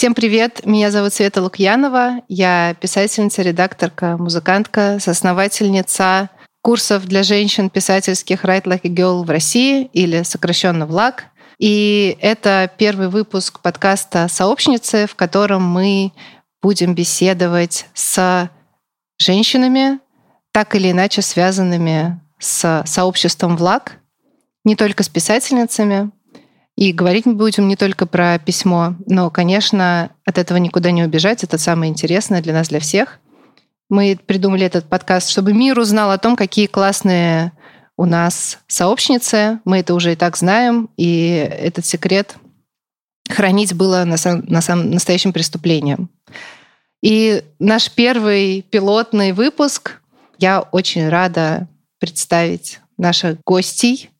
Всем привет, меня зовут Света Лукьянова, я писательница, редакторка, музыкантка, соосновательница курсов для женщин писательских Write Like a Girl в России или сокращенно ВЛАГ. И это первый выпуск подкаста «Сообщницы», в котором мы будем беседовать с женщинами, так или иначе связанными с сообществом ВЛАГ, не только с писательницами. И говорить мы будем не только про письмо, но, конечно, от этого никуда не убежать. Это самое интересное для нас, для всех — мы придумали этот подкаст, чтобы мир узнал о том, какие классные у нас сообщницы. Мы это уже и так знаем, и этот секрет хранить было на, сам, на самом настоящим преступлением. И наш первый пилотный выпуск я очень рада представить наших гостей.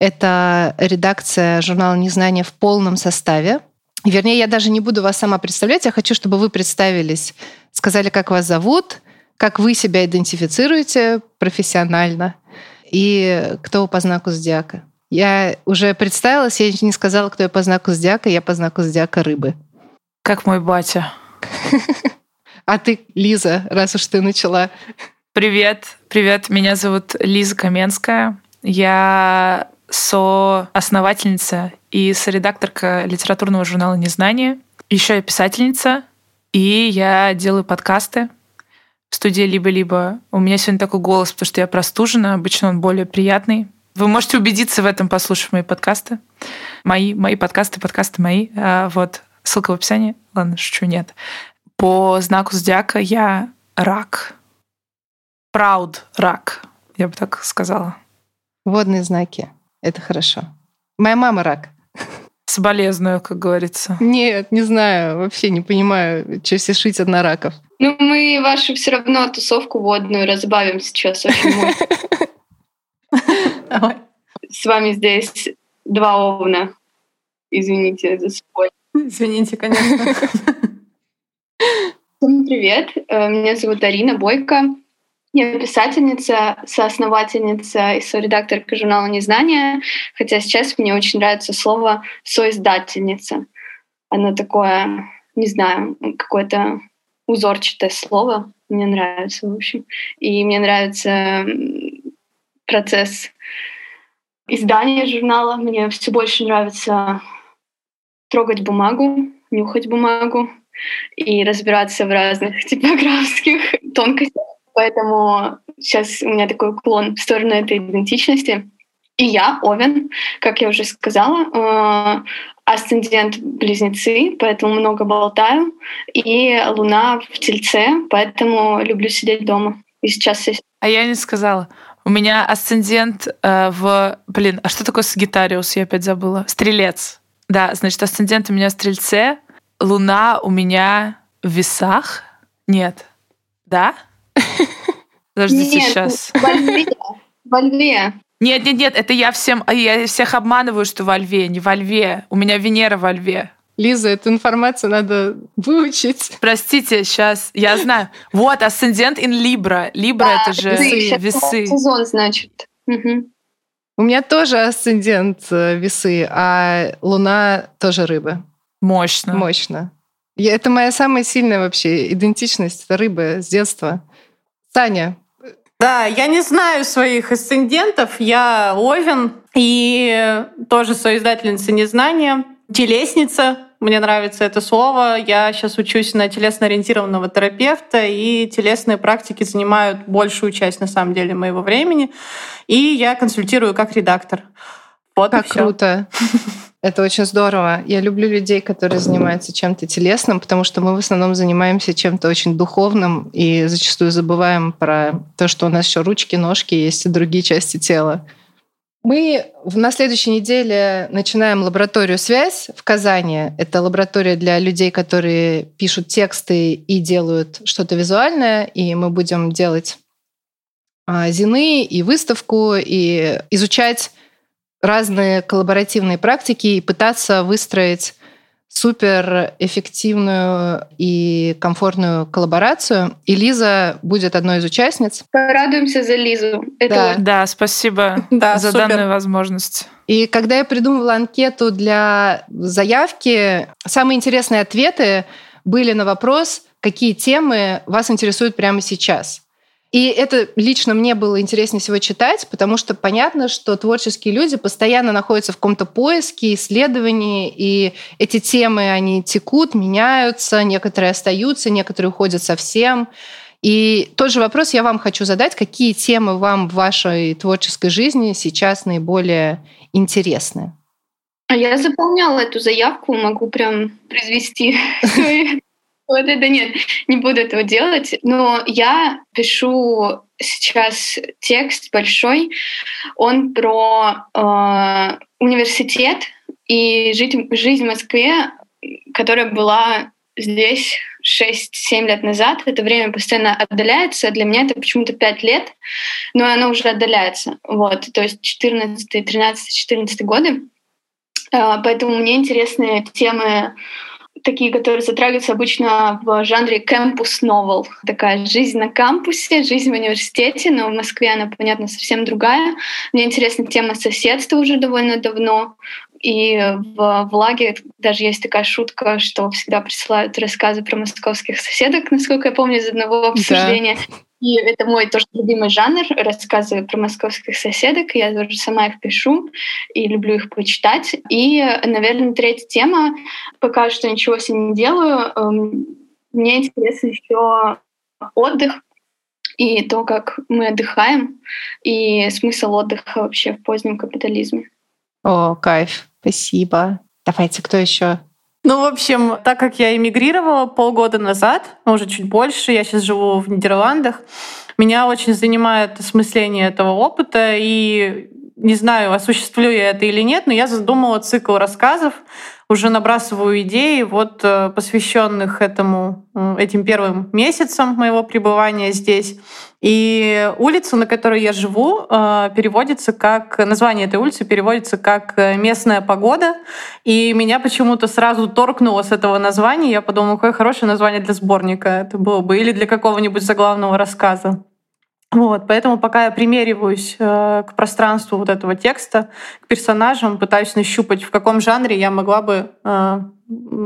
Это редакция журнала «Незнание» в полном составе. Вернее, я даже не буду вас сама представлять, я хочу, чтобы вы представились, сказали, как вас зовут, как вы себя идентифицируете профессионально и кто вы по знаку зодиака. Я уже представилась, я не сказала, кто я по знаку зодиака, я по знаку зодиака рыбы. Как мой батя. А ты, Лиза, раз уж ты начала. Привет, привет, меня зовут Лиза Каменская. Я соосновательница и соредакторка литературного журнала «Незнание». Еще я писательница, и я делаю подкасты в студии «Либо-либо». У меня сегодня такой голос, потому что я простужена, обычно он более приятный. Вы можете убедиться в этом, послушав мои подкасты. Мои, мои подкасты, подкасты мои. А, вот, ссылка в описании. Ладно, шучу, нет. По знаку зодиака я рак. Прауд рак, я бы так сказала. Водные знаки. Это хорошо. Моя мама рак. Соболезную, как говорится. Нет, не знаю, вообще не понимаю, что все шить на раков. Ну, мы вашу все равно тусовку водную разбавим сейчас очень. С вами здесь два овна. Извините за спой. Извините, конечно. Всем привет. Э, меня зовут Арина Бойко. Я писательница, соосновательница и соредакторка журнала «Незнание», хотя сейчас мне очень нравится слово «соиздательница». Оно такое, не знаю, какое-то узорчатое слово. Мне нравится, в общем. И мне нравится процесс издания журнала. Мне все больше нравится трогать бумагу, нюхать бумагу и разбираться в разных типографских тонкостях. Поэтому сейчас у меня такой уклон в сторону этой идентичности. И я Овен, как я уже сказала, э, асцендент близнецы, поэтому много болтаю, и Луна в Тельце, поэтому люблю сидеть дома. И сейчас А я не сказала. У меня асцендент э, в... Блин, а что такое Сагитариус? Я опять забыла. Стрелец. Да, значит, асцендент у меня в Стрельце, Луна у меня в Весах. Нет. Да? Подождите, Нет, сейчас. Во льве. Во льве. Нет, нет, нет, это я всем, я всех обманываю, что во льве, не во льве. У меня Венера во льве. Лиза, эту информацию надо выучить. Простите, сейчас, я знаю. Вот, асцендент in Libra. Libra да, это же весы. весы. Сезон, значит. Угу. У меня тоже асцендент э, весы, а Луна тоже рыбы. Мощно. Мощно. Я, это моя самая сильная вообще идентичность, это рыбы с детства. Таня. Да, я не знаю своих асцендентов. Я Овен и тоже соиздательница незнания. Телесница, мне нравится это слово. Я сейчас учусь на телесно-ориентированного терапевта, и телесные практики занимают большую часть, на самом деле, моего времени. И я консультирую как редактор. Вот как круто. Это очень здорово. Я люблю людей, которые занимаются чем-то телесным, потому что мы в основном занимаемся чем-то очень духовным и зачастую забываем про то, что у нас еще ручки, ножки есть и другие части тела. Мы на следующей неделе начинаем лабораторию «Связь» в Казани. Это лаборатория для людей, которые пишут тексты и делают что-то визуальное. И мы будем делать а, зины и выставку, и изучать разные коллаборативные практики и пытаться выстроить супер эффективную и комфортную коллаборацию. И Лиза будет одной из участниц. Порадуемся за Лизу. Это да. да, спасибо да, за супер. данную возможность. И когда я придумывала анкету для заявки, самые интересные ответы были на вопрос, какие темы вас интересуют прямо сейчас. И это лично мне было интереснее всего читать, потому что понятно, что творческие люди постоянно находятся в каком-то поиске, исследовании, и эти темы, они текут, меняются, некоторые остаются, некоторые уходят совсем. И тот же вопрос я вам хочу задать. Какие темы вам в вашей творческой жизни сейчас наиболее интересны? А я заполняла эту заявку, могу прям произвести Вот это нет, не буду этого делать. Но я пишу сейчас текст большой. Он про э, университет и жизнь, жизнь в Москве, которая была здесь 6-7 лет назад. Это время постоянно отдаляется. Для меня это почему-то 5 лет, но оно уже отдаляется. Вот, то есть 14, 13, 14 годы. Э, поэтому мне интересны темы такие, которые затрагиваются обычно в жанре campus novel. Такая жизнь на кампусе, жизнь в университете, но в Москве она, понятно, совсем другая. Мне интересна тема соседства уже довольно давно. И в влаге даже есть такая шутка, что всегда присылают рассказы про московских соседок, насколько я помню, из одного обсуждения. Да. И это мой тоже любимый жанр, рассказы про московских соседок. Я тоже сама их пишу и люблю их почитать. И, наверное, третья тема. Пока что ничего с ней не делаю. Эм, мне интересно еще отдых и то, как мы отдыхаем, и смысл отдыха вообще в позднем капитализме. О, кайф. Спасибо. Давайте, кто еще? Ну, в общем, так как я эмигрировала полгода назад, уже чуть больше, я сейчас живу в Нидерландах, меня очень занимает осмысление этого опыта, и не знаю, осуществлю я это или нет, но я задумала цикл рассказов уже набрасываю идеи, вот э, посвященных этому, этим первым месяцам моего пребывания здесь. И улица, на которой я живу, э, переводится как... Название этой улицы переводится как «местная погода». И меня почему-то сразу торкнуло с этого названия. Я подумала, какое хорошее название для сборника это было бы. Или для какого-нибудь заглавного рассказа. Вот, поэтому пока я примериваюсь э, к пространству вот этого текста, к персонажам, пытаюсь нащупать, в каком жанре я могла бы э,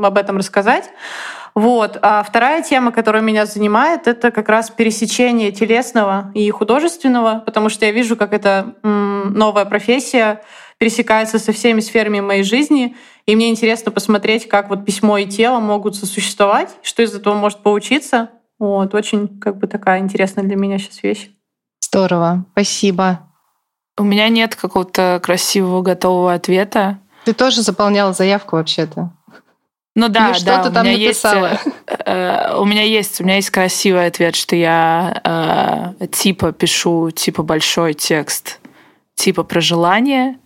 об этом рассказать. Вот. А вторая тема, которая меня занимает, это как раз пересечение телесного и художественного, потому что я вижу, как эта новая профессия пересекается со всеми сферами моей жизни, и мне интересно посмотреть, как вот письмо и тело могут сосуществовать, что из этого может получиться. Вот, очень как бы такая интересная для меня сейчас вещь. Здорово, спасибо. У меня нет какого-то красивого готового ответа. Ты тоже заполняла заявку вообще-то. Ну да, Или да. Что ты там написала? Есть, э, э, у меня есть, у меня есть красивый ответ, что я э, типа пишу типа большой текст, типа про желание.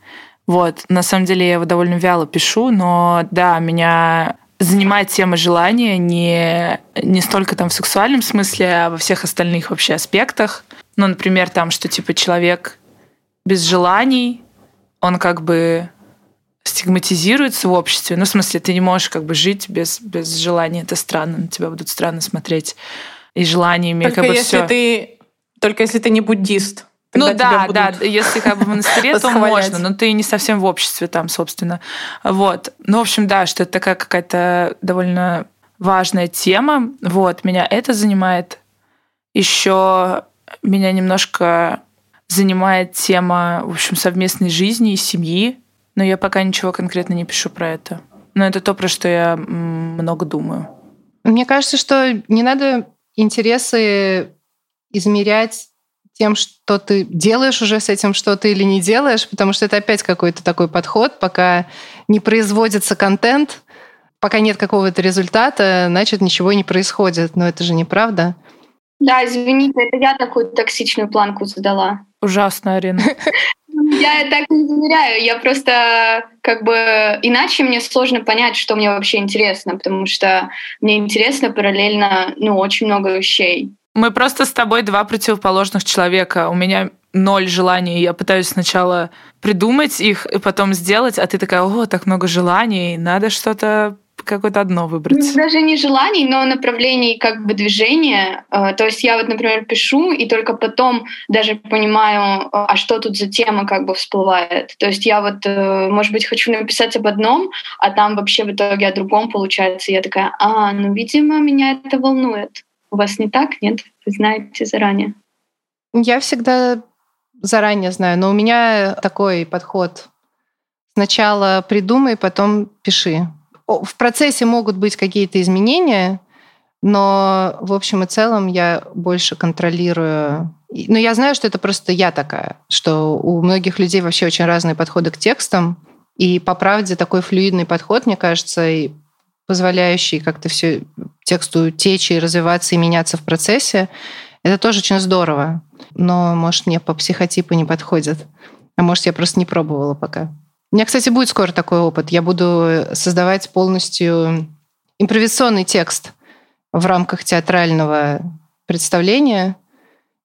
Вот, на самом деле я его довольно вяло пишу, но да, меня занимает тема желания не, не столько там в сексуальном смысле, а во всех остальных вообще аспектах. Ну, например, там, что типа человек без желаний, он как бы стигматизируется в обществе. Ну, в смысле, ты не можешь как бы жить без, без желания. Это странно, на тебя будут странно смотреть. И желаниями Только как бы если все. ты Только если ты не буддист. Ну да, да, если как бы в монастыре, то можно, но ты не совсем в обществе там, собственно. Вот. Ну, в общем, да, что это такая какая-то довольно важная тема. Вот, меня это занимает. Еще меня немножко занимает тема, в общем, совместной жизни и семьи, но я пока ничего конкретно не пишу про это. Но это то, про что я много думаю. Мне кажется, что не надо интересы измерять тем, что ты делаешь уже с этим что-то или не делаешь, потому что это опять какой-то такой подход, пока не производится контент, пока нет какого-то результата, значит, ничего не происходит. Но это же неправда. Да, извините, это я такую токсичную планку задала. Ужасно, Арина. Я так не замеряю, я просто как бы иначе мне сложно понять, что мне вообще интересно, потому что мне интересно параллельно, ну, очень много вещей. Мы просто с тобой два противоположных человека. У меня ноль желаний. Я пытаюсь сначала придумать их и потом сделать, а ты такая, о, так много желаний, надо что-то какое-то одно выбрать. Ну, даже не желаний, но направлений как бы движения. Э, то есть я вот, например, пишу, и только потом даже понимаю, а что тут за тема как бы всплывает. То есть я вот, э, может быть, хочу написать об одном, а там вообще в итоге о другом получается. Я такая, а, ну, видимо, меня это волнует. У вас не так? Нет? Вы знаете заранее? Я всегда заранее знаю, но у меня такой подход. Сначала придумай, потом пиши. В процессе могут быть какие-то изменения, но в общем и целом я больше контролирую. Но я знаю, что это просто я такая, что у многих людей вообще очень разные подходы к текстам. И по правде такой флюидный подход, мне кажется, и позволяющий как-то все тексту течь и развиваться и меняться в процессе, это тоже очень здорово. Но, может, мне по психотипу не подходит. А может, я просто не пробовала пока. У меня, кстати, будет скоро такой опыт. Я буду создавать полностью импровизационный текст в рамках театрального представления.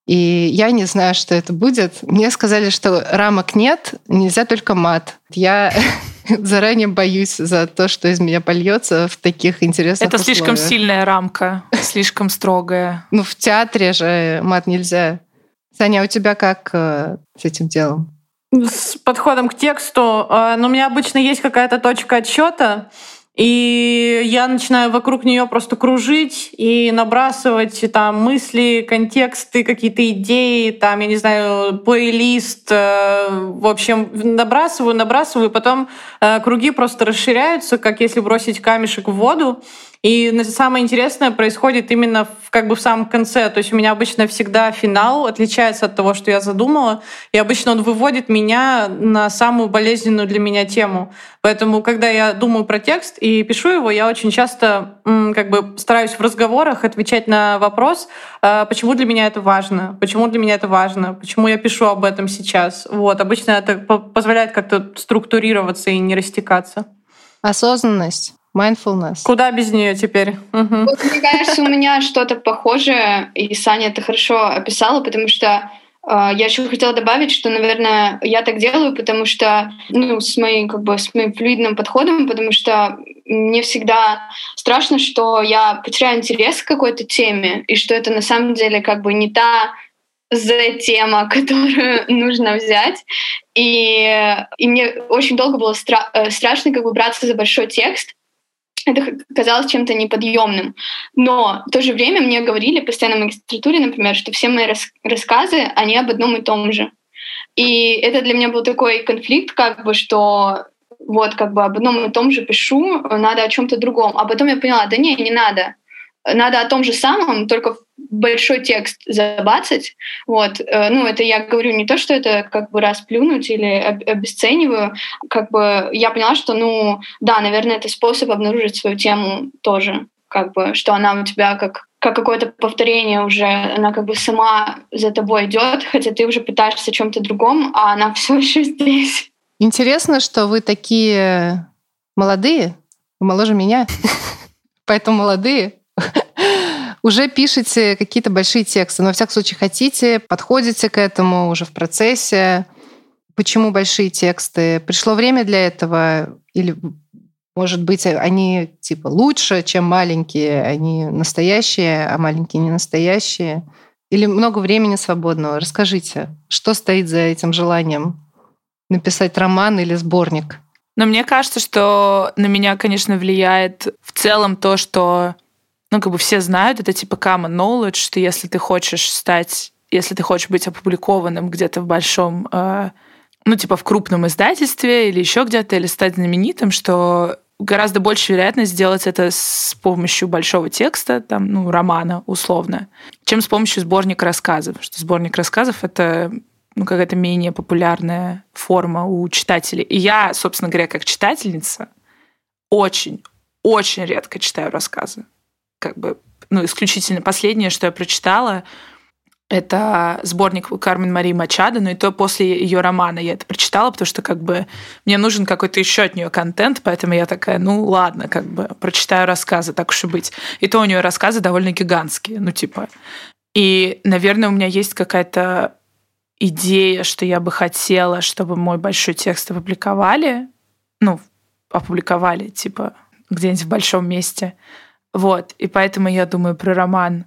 И я не знаю, что это будет. Мне сказали, что рамок нет, нельзя только мат. Я заранее боюсь за то, что из меня польется в таких интересных Это условиях. слишком сильная рамка, слишком строгая. Ну, в театре же мат нельзя. Саня, а у тебя как э, с этим делом? С подходом к тексту, э, ну, у меня обычно есть какая-то точка отсчета, и я начинаю вокруг нее просто кружить и набрасывать там мысли, контексты, какие-то идеи, там, я не знаю, плейлист. Э, в общем, набрасываю, набрасываю, потом э, круги просто расширяются, как если бросить камешек в воду. И самое интересное происходит именно в, как бы в самом конце. То есть у меня обычно всегда финал отличается от того, что я задумала. И обычно он выводит меня на самую болезненную для меня тему. Поэтому, когда я думаю про текст и пишу его, я очень часто как бы стараюсь в разговорах отвечать на вопрос, а, почему для меня это важно, почему для меня это важно, почему я пишу об этом сейчас. Вот. Обычно это позволяет как-то структурироваться и не растекаться. Осознанность. Mindfulness. Куда без нее теперь? Угу. Вот, мне кажется, у меня что-то похожее, и Саня это хорошо описала, потому что э, я еще хотела добавить, что, наверное, я так делаю, потому что, ну, с моим, как бы, с моим флюидным подходом, потому что мне всегда страшно, что я потеряю интерес к какой-то теме, и что это на самом деле как бы не та за тема, которую нужно взять. И, и мне очень долго было стра- э, страшно как бы браться за большой текст, это казалось чем-то неподъемным. Но в то же время мне говорили постоянно в магистратуре, например, что все мои рас рассказы, они об одном и том же. И это для меня был такой конфликт, как бы, что вот как бы об одном и том же пишу, надо о чем-то другом. А потом я поняла, да не, не надо надо о том же самом, только большой текст забацать. Вот. Э, ну, это я говорю не то, что это как бы расплюнуть или обесцениваю. Как бы я поняла, что, ну, да, наверное, это способ обнаружить свою тему тоже. Как бы, что она у тебя как как какое-то повторение уже, она как бы сама за тобой идет, хотя ты уже пытаешься о чем-то другом, а она все еще здесь. Интересно, что вы такие молодые, моложе меня, поэтому молодые, уже пишете какие-то большие тексты, но во всяком случае хотите, подходите к этому уже в процессе. Почему большие тексты? Пришло время для этого? Или, может быть, они типа лучше, чем маленькие, они настоящие, а маленькие не настоящие? Или много времени свободного? Расскажите, что стоит за этим желанием написать роман или сборник? Но мне кажется, что на меня, конечно, влияет в целом то, что ну, как бы все знают, это типа common knowledge, что если ты хочешь стать, если ты хочешь быть опубликованным где-то в большом, э, ну, типа в крупном издательстве или еще где-то, или стать знаменитым, что гораздо больше вероятность сделать это с помощью большого текста, там, ну, романа условно, чем с помощью сборника рассказов. Что сборник рассказов — это ну, какая-то менее популярная форма у читателей. И я, собственно говоря, как читательница, очень, очень редко читаю рассказы как бы, ну, исключительно последнее, что я прочитала, это сборник Кармен Марии Мачадо, но и то после ее романа я это прочитала, потому что как бы мне нужен какой-то еще от нее контент, поэтому я такая, ну ладно, как бы прочитаю рассказы, так уж и быть. И то у нее рассказы довольно гигантские, ну типа. И, наверное, у меня есть какая-то идея, что я бы хотела, чтобы мой большой текст опубликовали, ну, опубликовали, типа, где-нибудь в большом месте. Вот. И поэтому я думаю про роман.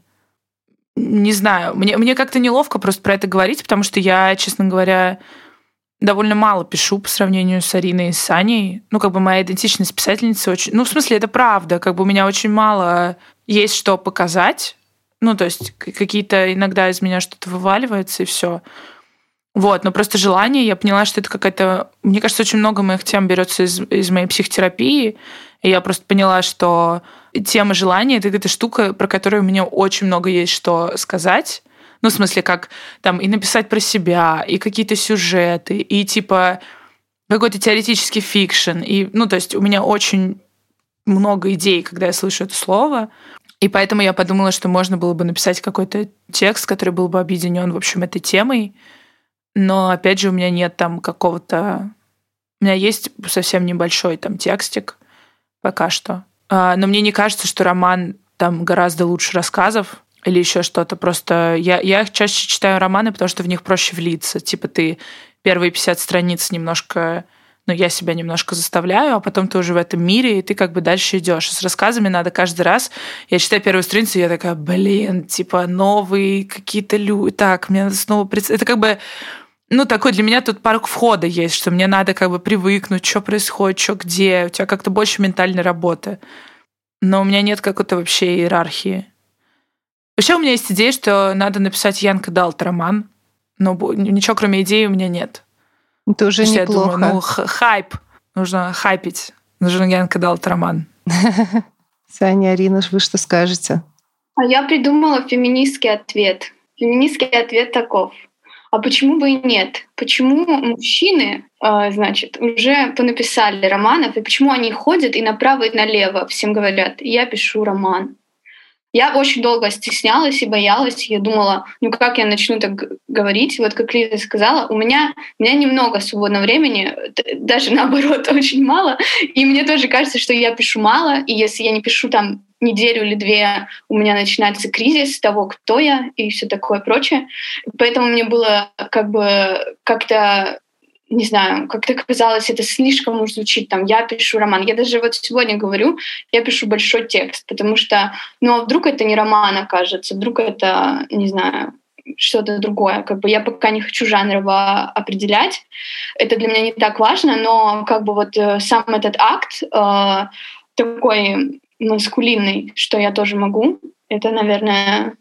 Не знаю, мне, мне как-то неловко просто про это говорить, потому что я, честно говоря, довольно мало пишу по сравнению с Ариной и с Саней. Ну, как бы моя идентичность писательницы очень... Ну, в смысле, это правда. Как бы у меня очень мало есть что показать. Ну, то есть какие-то иногда из меня что-то вываливается, и все. Вот, но просто желание, я поняла, что это какая-то... Мне кажется, очень много моих тем берется из, из моей психотерапии, и я просто поняла, что тема желания — это какая-то штука, про которую у меня очень много есть что сказать. Ну, в смысле, как там и написать про себя, и какие-то сюжеты, и типа какой-то теоретический fiction. И, ну, то есть у меня очень много идей, когда я слышу это слово. И поэтому я подумала, что можно было бы написать какой-то текст, который был бы объединен, в общем, этой темой. Но, опять же, у меня нет там какого-то... У меня есть совсем небольшой там текстик пока что. А, но мне не кажется, что роман там гораздо лучше рассказов или еще что-то. Просто я, я чаще читаю романы, потому что в них проще влиться. Типа ты первые 50 страниц немножко но я себя немножко заставляю, а потом ты уже в этом мире, и ты как бы дальше идешь. С рассказами надо каждый раз. Я читаю первую страницу, и я такая, блин, типа новые какие-то люди. Так, мне надо снова... Это как бы ну, такой для меня тут парк входа есть, что мне надо как бы привыкнуть, что происходит, что где. У тебя как-то больше ментальной работы. Но у меня нет какой-то вообще иерархии. Вообще у меня есть идея, что надо написать Янка Далт роман, но ничего кроме идеи у меня нет. Это уже Потому неплохо. Я думаю, ну, хайп. Нужно хайпить. Нужен Янка Далт роман. Саня, Арина, вы что скажете? А я придумала феминистский ответ. Феминистский ответ таков. А почему бы и нет? Почему мужчины, а, значит, уже понаписали романов, и почему они ходят и направо, и налево всем говорят, я пишу роман. Я очень долго стеснялась и боялась. Я думала, ну как я начну так говорить? Вот как Лиза сказала, у меня, у меня немного свободного времени, даже наоборот, очень мало. И мне тоже кажется, что я пишу мало. И если я не пишу там неделю или две, у меня начинается кризис того, кто я и все такое прочее. Поэтому мне было как бы как-то не знаю, как-то казалось, это слишком уж звучит, там, я пишу роман. Я даже вот сегодня говорю, я пишу большой текст, потому что, ну, а вдруг это не роман окажется, вдруг это, не знаю, что-то другое. Как бы я пока не хочу жанрово определять. Это для меня не так важно, но как бы вот э, сам этот акт э, такой маскулинный, что я тоже могу, это, наверное,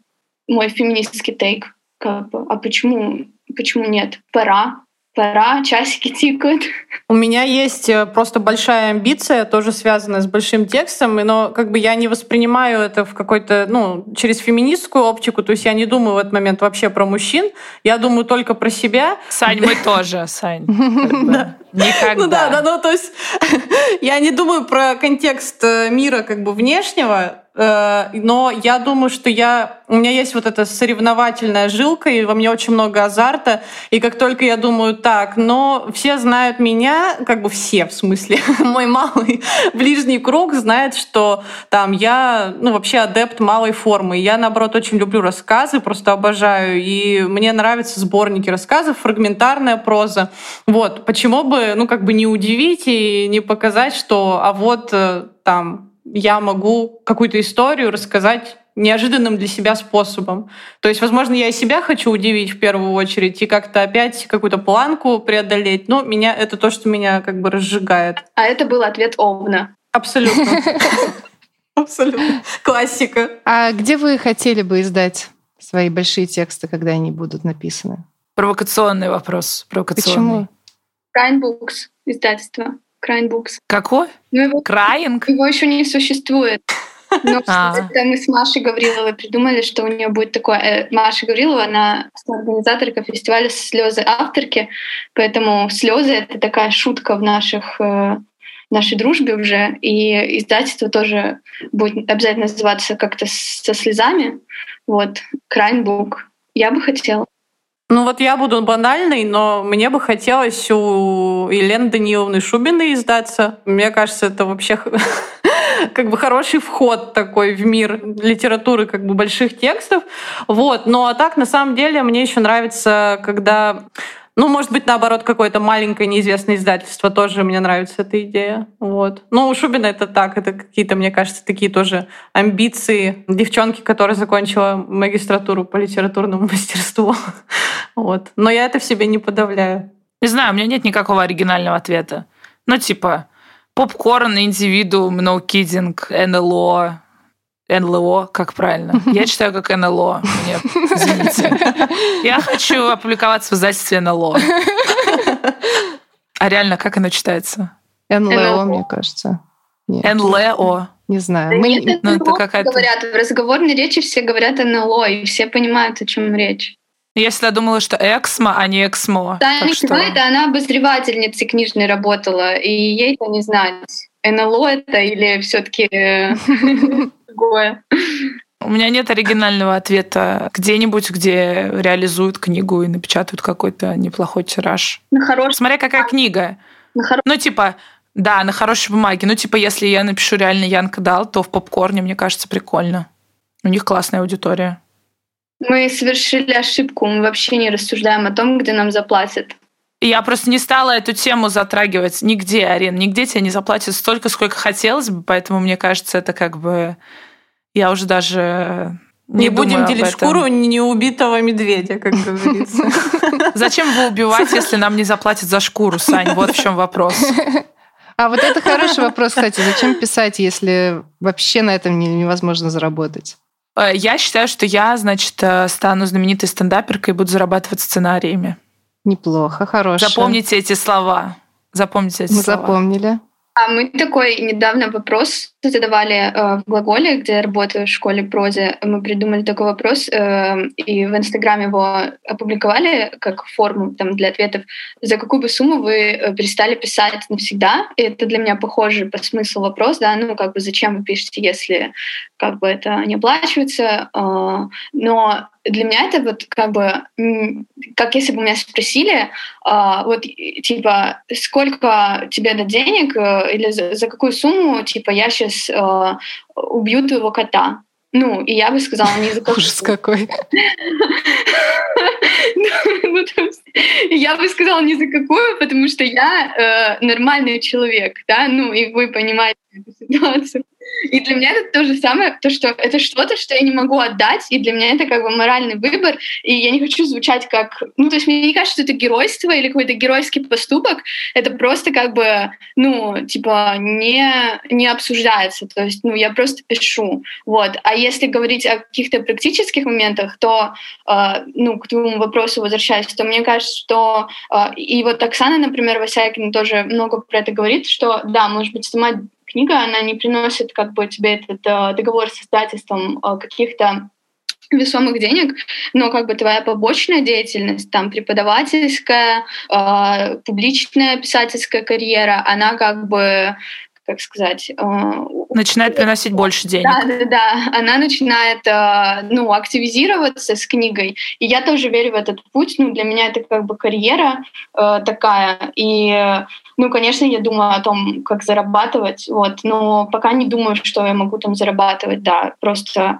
мой феминистский тейк. Как бы, а почему, почему нет? Пора пора, часики тикают. У меня есть э, просто большая амбиция, тоже связанная с большим текстом, но как бы я не воспринимаю это в какой-то, ну, через феминистскую оптику, то есть я не думаю в этот момент вообще про мужчин, я думаю только про себя. Сань, мы тоже, Сань. Никогда. Ну да, да, ну то есть я не думаю про контекст э, мира как бы внешнего, но я думаю, что я, у меня есть вот эта соревновательная жилка, и во мне очень много азарта. И как только я думаю, так, но все знают меня, как бы все, в смысле, мой малый ближний круг знает, что там я, ну, вообще адепт малой формы. Я, наоборот, очень люблю рассказы, просто обожаю. И мне нравятся сборники рассказов, фрагментарная проза. Вот, почему бы, ну, как бы не удивить и не показать, что, а вот э, там я могу какую-то историю рассказать неожиданным для себя способом. То есть, возможно, я и себя хочу удивить в первую очередь и как-то опять какую-то планку преодолеть. Но меня это то, что меня как бы разжигает. А это был ответ Овна. Абсолютно. Абсолютно. Классика. А где вы хотели бы издать свои большие тексты, когда они будут написаны? Провокационный вопрос. Провокационный. Почему? Books издательство. Crying Books. Какой? Ну, его, Crying? Его еще не существует. Но а. это мы с Машей Гавриловой придумали, что у нее будет такое. Э, Маша Гаврилова, она организаторка фестиваля «Слезы авторки», поэтому «Слезы» — это такая шутка в наших э, нашей дружбе уже, и издательство тоже будет обязательно называться как-то со слезами. Вот, Book. Я бы хотела. Ну вот я буду банальной, но мне бы хотелось у Елены Даниловны Шубиной издаться. Мне кажется, это вообще как бы хороший вход такой в мир литературы как бы больших текстов. Вот. Ну а так, на самом деле, мне еще нравится, когда Ну, может быть, наоборот, какое-то маленькое неизвестное издательство тоже мне нравится эта идея. Вот. Ну, у Шубина это так, это какие-то, мне кажется, такие тоже амбиции девчонки, которая закончила магистратуру по литературному мастерству. Вот. Но я это в себе не подавляю. Не знаю, у меня нет никакого оригинального ответа. Ну, типа, попкорн, индивидуум, no kidding, НЛО, НЛО, как правильно? Я читаю как НЛО. Мне, извините. Я хочу опубликоваться в издательстве НЛО. А реально, как оно читается? НЛО, мне кажется. НЛО. Не знаю. Да Мы... нет, ну, это какая-то... говорят. В разговорной речи все говорят НЛО, и все понимают, о чем речь. Я всегда думала, что Эксмо, а не Эксмо. Да, не что... это она обозревательницей книжной работала, и ей это не знать. НЛО это или все таки э, другое? У меня нет оригинального ответа. Где-нибудь, где реализуют книгу и напечатают какой-то неплохой тираж. На хорош... Смотря какая книга. На хоро... Ну, типа, да, на хорошей бумаге. Ну, типа, если я напишу реально Янка Дал, то в попкорне, мне кажется, прикольно. У них классная аудитория. Мы совершили ошибку. Мы вообще не рассуждаем о том, где нам заплатят. Я просто не стала эту тему затрагивать нигде, Арин. Нигде тебе не заплатят столько, сколько хотелось бы, поэтому мне кажется, это как бы... Я уже даже не, не будем делить шкуру неубитого медведя, как говорится. Зачем его убивать, если нам не заплатят за шкуру, Сань? Вот в чем вопрос. А вот это хороший вопрос, кстати. Зачем писать, если вообще на этом невозможно заработать? Э, я считаю, что я, значит, э, стану знаменитой стендаперкой и буду зарабатывать сценариями. Неплохо, хорошо. Запомните эти слова. Запомните эти Мы слова. запомнили. А мы такой недавно вопрос задавали э, в глаголе, где я работаю в школе прозе. Мы придумали такой вопрос э, и в Инстаграме его опубликовали как форму там, для ответов. За какую бы сумму вы э, перестали писать навсегда? И это для меня похоже по смыслу вопрос, да, ну как бы зачем вы пишете, если как бы это не оплачивается. Э, но для меня это вот как бы, как если бы меня спросили, а, вот типа, сколько тебе дать денег э, или за, за какую сумму, типа, я сейчас а, убью твоего кота. Ну, и я бы сказала, не за какую. Ужас какой. Ну, я бы сказала не за какую, потому что я э, нормальный человек, да, ну, и вы понимаете эту ситуацию. И для меня это то же самое, то, что это что-то, что я не могу отдать, и для меня это как бы моральный выбор, и я не хочу звучать как... Ну, то есть мне не кажется, что это геройство или какой-то геройский поступок, это просто как бы, ну, типа, не, не обсуждается, то есть, ну, я просто пишу, вот. А если говорить о каких-то практических моментах, то, э, ну, к твоему вопросу возвращаясь, то мне кажется, что... Э, и вот Оксана, например, Васякина тоже много про это говорит, что, да, может быть, сама книга, она не приносит как бы тебе этот э, договор с издательством э, каких-то весомых денег, но как бы твоя побочная деятельность, там преподавательская, э, публичная писательская карьера, она как бы как сказать... Э, начинает приносить больше денег. Да, да, да. Она начинает э, ну, активизироваться с книгой. И я тоже верю в этот путь. Ну, для меня это как бы карьера э, такая. И ну, конечно, я думаю о том, как зарабатывать, вот, но пока не думаю, что я могу там зарабатывать, да, просто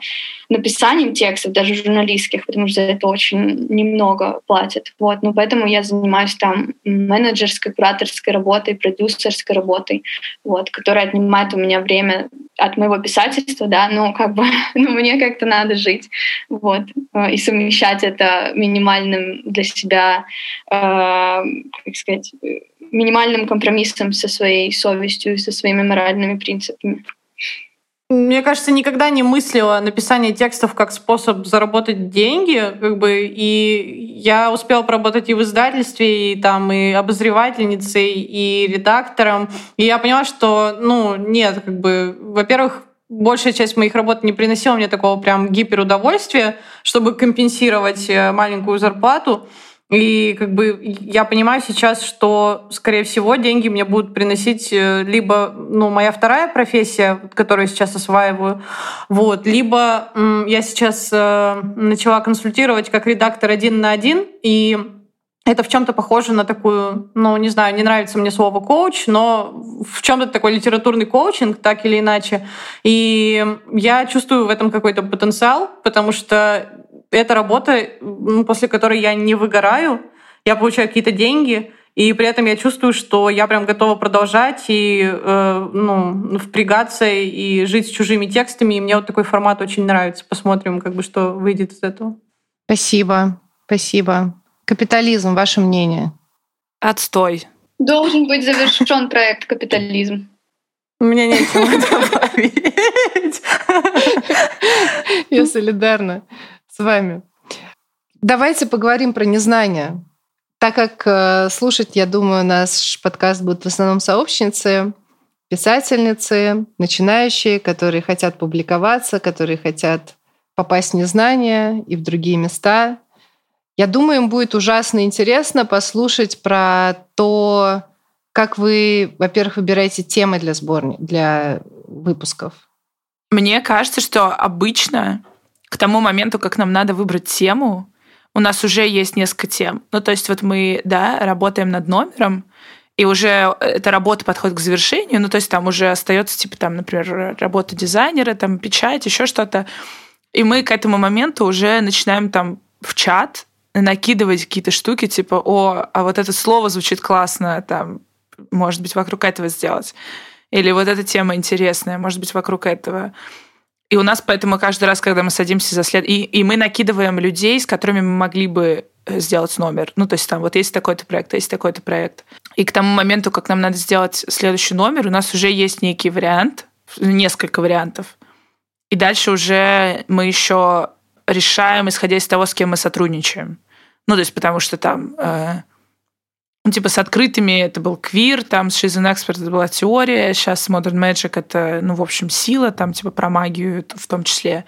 написанием текстов, даже журналистских, потому что за это очень немного платят, вот, но поэтому я занимаюсь там менеджерской, кураторской работой, продюсерской работой, вот, которая отнимает у меня время от моего писательства, да, но как бы, ну, мне как-то надо жить, вот, э, и совмещать это минимальным для себя, э, как сказать, минимальным компромиссом со своей совестью и со своими моральными принципами. Мне кажется, никогда не мыслила написание текстов как способ заработать деньги, как бы, и я успела поработать и в издательстве, и там и обозревательницей, и редактором, и я поняла, что, ну, нет, как бы, во-первых, большая часть моих работ не приносила мне такого прям гиперудовольствия, чтобы компенсировать э, маленькую зарплату. И как бы я понимаю сейчас, что, скорее всего, деньги мне будут приносить э, либо ну, моя вторая профессия, которую я сейчас осваиваю, вот, либо я сейчас э, начала консультировать как редактор один на один, и это в чем-то похоже на такую, ну, не знаю, не нравится мне слово коуч, но в чем-то такой литературный коучинг, так или иначе. И я чувствую в этом какой-то потенциал, потому что это работа, ну, после которой я не выгораю, я получаю какие-то деньги, и при этом я чувствую, что я прям готова продолжать и э, ну, впрягаться и жить с чужими текстами. И мне вот такой формат очень нравится. Посмотрим, как бы, что выйдет из этого. Спасибо. Спасибо. Капитализм, ваше мнение? Отстой. Должен быть завершен проект «Капитализм». У меня нечего добавить. Я солидарна с вами. Давайте поговорим про незнание. Так как э, слушать, я думаю, наш подкаст будут в основном сообщницы, писательницы, начинающие, которые хотят публиковаться, которые хотят попасть в незнание и в другие места. Я думаю, им будет ужасно интересно послушать про то, как вы, во-первых, выбираете темы для сборни, для выпусков. Мне кажется, что обычно к тому моменту, как нам надо выбрать тему, у нас уже есть несколько тем. Ну, то есть вот мы, да, работаем над номером, и уже эта работа подходит к завершению, ну, то есть там уже остается, типа, там, например, работа дизайнера, там, печать, еще что-то. И мы к этому моменту уже начинаем там в чат накидывать какие-то штуки, типа, о, а вот это слово звучит классно, там, может быть, вокруг этого сделать. Или вот эта тема интересная, может быть, вокруг этого. И у нас поэтому каждый раз, когда мы садимся за след... И, и мы накидываем людей, с которыми мы могли бы э, сделать номер. Ну, то есть там вот есть такой-то проект, есть такой-то проект. И к тому моменту, как нам надо сделать следующий номер, у нас уже есть некий вариант, несколько вариантов. И дальше уже мы еще решаем, исходя из того, с кем мы сотрудничаем. Ну, то есть потому что там... Э, ну, типа с открытыми это был квир, там с She's an Expert это была теория, сейчас Modern Magic это, ну, в общем, сила, там типа про магию в том числе.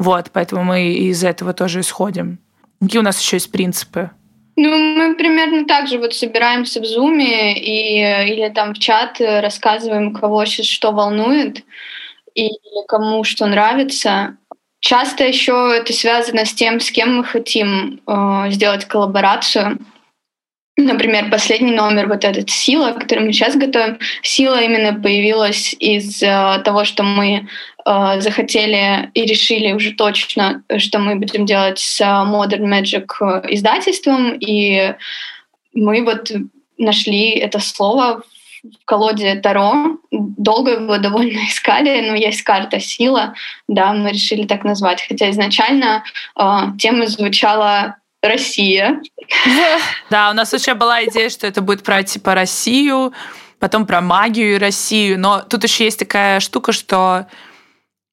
Вот, поэтому мы из этого тоже исходим. Какие у нас еще есть принципы? Ну, мы примерно так же вот собираемся в зуме и, или там в чат рассказываем, кого сейчас что волнует и кому что нравится. Часто еще это связано с тем, с кем мы хотим э, сделать коллаборацию. Например, последний номер, вот этот «Сила», который мы сейчас готовим, «Сила» именно появилась из э, того, что мы э, захотели и решили уже точно, что мы будем делать с Modern Magic издательством, и мы вот нашли это слово в колоде Таро. Долго его довольно искали, но есть карта «Сила», да, мы решили так назвать. Хотя изначально э, тема звучала Россия. Да, у нас вообще была идея, что это будет про типа Россию, потом про магию и Россию. Но тут еще есть такая штука, что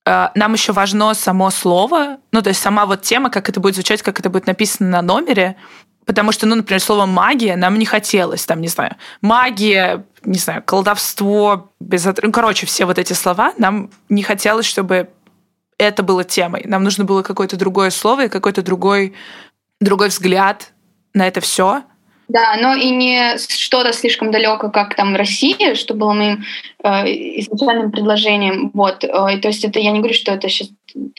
э, нам еще важно само слово, ну, то есть сама вот тема, как это будет звучать, как это будет написано на номере, потому что, ну, например, слово магия нам не хотелось, там, не знаю, магия, не знаю, колдовство, без... ну, короче, все вот эти слова, нам не хотелось, чтобы это было темой. Нам нужно было какое-то другое слово и какой-то другой другой взгляд на это все. Да, но и не что-то слишком далеко, как там Россия, что было моим э, изначальным предложением. Вот, э, то есть это я не говорю, что это сейчас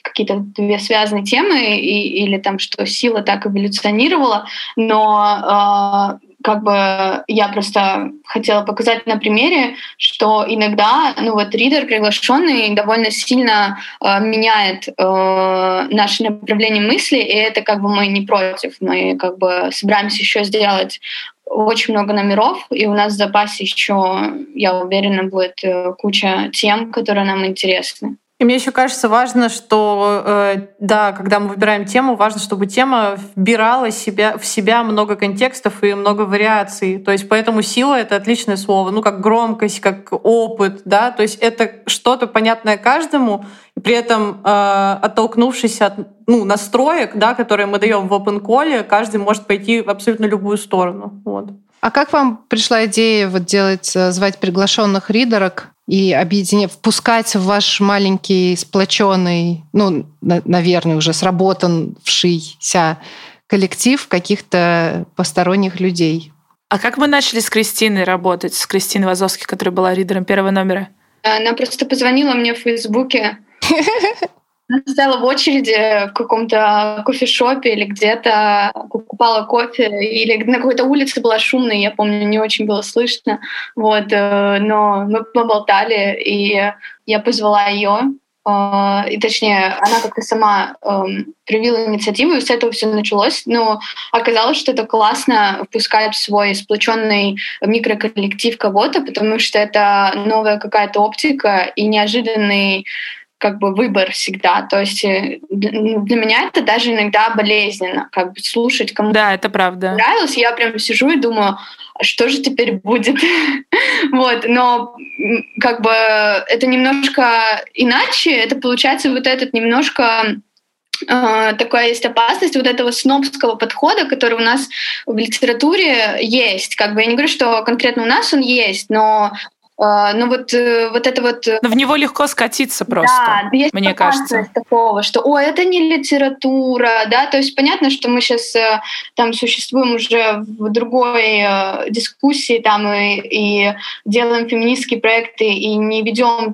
какие-то две связанные темы и, или там что сила так эволюционировала, но э, как бы я просто хотела показать на примере, что иногда, ну вот ридер приглашенный довольно сильно э, меняет э, наше направление мысли, и это как бы мы не против, мы как бы собираемся еще сделать очень много номеров, и у нас в запасе еще, я уверена, будет э, куча тем, которые нам интересны. И мне еще кажется важно, что э, да, когда мы выбираем тему, важно, чтобы тема вбирала себя, в себя много контекстов и много вариаций. То есть поэтому сила — это отличное слово. Ну, как громкость, как опыт, да. То есть это что-то понятное каждому, при этом э, оттолкнувшись от ну, настроек, да, которые мы даем в open call, каждый может пойти в абсолютно любую сторону. Вот. А как вам пришла идея вот делать, э, звать приглашенных ридерок и объединять, впускать в ваш маленький сплоченный, ну, на, наверное, уже сработанвшийся коллектив каких-то посторонних людей? А как мы начали с Кристиной работать, с Кристиной Вазовской, которая была ридером первого номера? Она просто позвонила мне в Фейсбуке Она стояла в очереди в каком-то кофешопе или где-то покупала кофе, или на какой-то улице была шумно, я помню, не очень было слышно. Вот, э, но мы поболтали, и я позвала ее, а, и точнее, она как-то сама эм, привила инициативу, и с этого все началось. Но оказалось, что это классно впускать в свой сплоченный микроколлектив кого-то, потому что это новая какая-то оптика и неожиданный как бы выбор всегда. То есть э, для меня это даже иногда болезненно, как бы слушать кому Да, это правда. Нравилось, я прям сижу и думаю, а что же теперь будет? вот, но как бы это немножко иначе, это получается вот этот немножко Uh, такая есть опасность вот этого снобского подхода, который у нас в литературе есть. Как бы я не говорю, что конкретно у нас он есть, но ну вот, э, вот это вот... Э, Но в него легко скатиться просто, да, есть мне кажется. такого, что, о, это не литература, да, то есть понятно, что мы сейчас э, там существуем уже в другой дискуссии там и, и делаем феминистские проекты и не ведем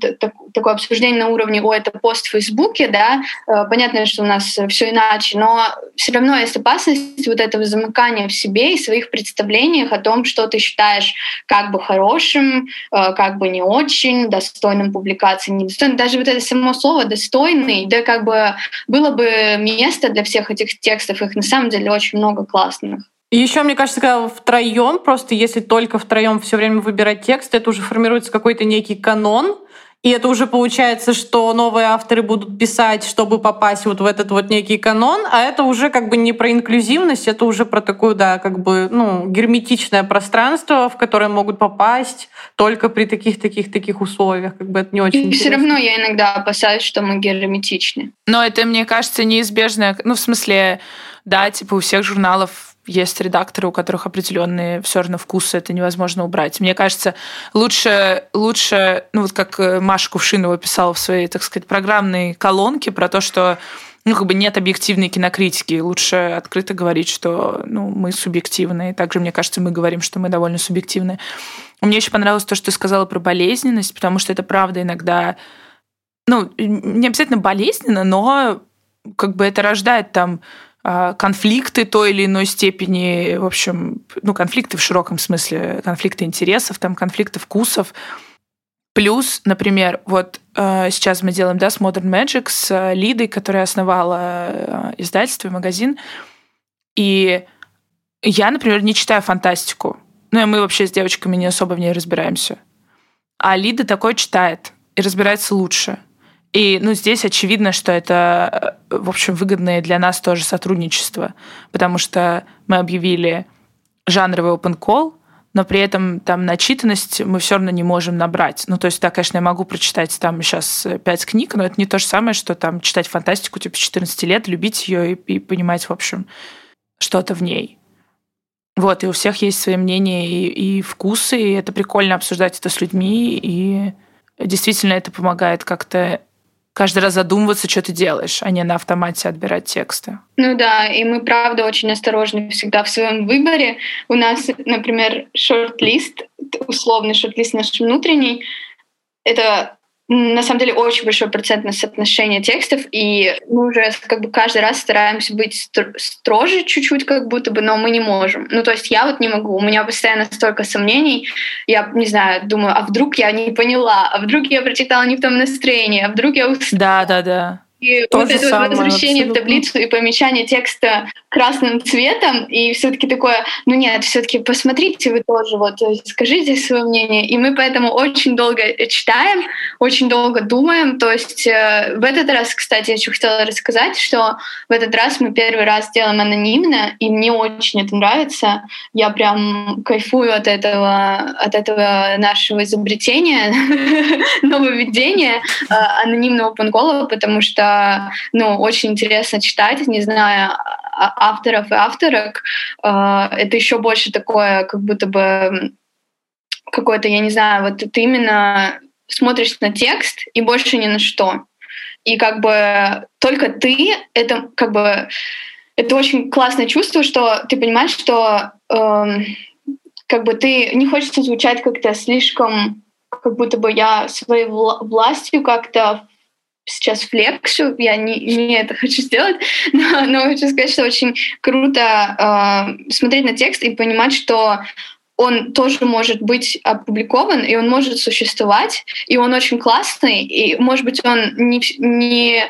такое обсуждение на уровне, о, это пост в Фейсбуке, да, понятно, что у нас все иначе, но все равно есть опасность вот этого замыкания в себе и своих представлениях о том, что ты считаешь как бы хорошим, как бы не очень, достойным публикации, недостойным. Даже вот это само слово «достойный», да, как бы было бы место для всех этих текстов, их на самом деле очень много классных. Еще, мне кажется, когда втроем, просто если только втроем все время выбирать текст, это уже формируется какой-то некий канон, и это уже получается, что новые авторы будут писать, чтобы попасть вот в этот вот некий канон, а это уже как бы не про инклюзивность, это уже про такое, да, как бы, ну, герметичное пространство, в которое могут попасть только при таких-таких-таких условиях. Как бы это не очень И все равно я иногда опасаюсь, что мы герметичны. Но это, мне кажется, неизбежно. Ну, в смысле, да, типа у всех журналов есть редакторы, у которых определенные все равно вкусы, это невозможно убрать. Мне кажется, лучше, лучше ну вот как э, Маша Кувшинова писала в своей, так сказать, программной колонке про то, что ну, как бы нет объективной кинокритики. Лучше открыто говорить, что ну, мы субъективны. И также, мне кажется, мы говорим, что мы довольно субъективны. Мне еще понравилось то, что ты сказала про болезненность, потому что это правда иногда ну, не обязательно болезненно, но как бы это рождает там конфликты той или иной степени, в общем, ну, конфликты в широком смысле, конфликты интересов, там, конфликты вкусов. Плюс, например, вот э, сейчас мы делаем, да, с Modern Magic, с э, Лидой, которая основала э, издательство и магазин. И я, например, не читаю фантастику. Ну, и мы вообще с девочками не особо в ней разбираемся. А Лида такое читает и разбирается лучше. И ну, здесь очевидно, что это, э, в общем, выгодное для нас тоже сотрудничество, потому что мы объявили жанровый open call, но при этом там начитанность мы все равно не можем набрать. Ну, то есть, да, конечно, я могу прочитать там сейчас пять книг, но это не то же самое, что там читать фантастику типа 14 лет, любить ее и, и понимать, в общем, что-то в ней. Вот, и у всех есть свои мнения и, и вкусы, и это прикольно обсуждать это с людьми, и действительно это помогает как-то каждый раз задумываться, что ты делаешь, а не на автомате отбирать тексты. Ну да, и мы, правда, очень осторожны всегда в своем выборе. У нас, например, шорт-лист, условный шорт-лист наш внутренний, это на самом деле очень большое процентное соотношение текстов, и мы уже как бы каждый раз стараемся быть строже чуть-чуть, как будто бы, но мы не можем. Ну, то есть я вот не могу, у меня постоянно столько сомнений, я, не знаю, думаю, а вдруг я не поняла, а вдруг я прочитала не в том настроении, а вдруг я устала. Да, да, да. И То вот это самое, возвращение абсолютно. в таблицу и помечание текста красным цветом, и все-таки такое, ну нет, все-таки посмотрите вы тоже, вот скажите свое мнение. И мы поэтому очень долго читаем, очень долго думаем. То есть э, в этот раз, кстати, я еще хотела рассказать, что в этот раз мы первый раз делаем анонимно, и мне очень это нравится. Я прям кайфую от этого, от этого нашего изобретения, нововведения э, анонимного пангола, потому что ну, очень интересно читать, не зная авторов и авторок. А, это еще больше такое, как будто бы какое-то, я не знаю, вот ты именно смотришь на текст и больше ни на что. И как бы только ты, это как бы это очень классное чувство, что ты понимаешь, что эм, как бы ты не хочется звучать как-то слишком, как будто бы я своей властью как-то сейчас флексу, я не, не это хочу сделать, но, но хочу сказать, что очень круто э, смотреть на текст и понимать, что он тоже может быть опубликован, и он может существовать, и он очень классный, и, может быть, он не, не,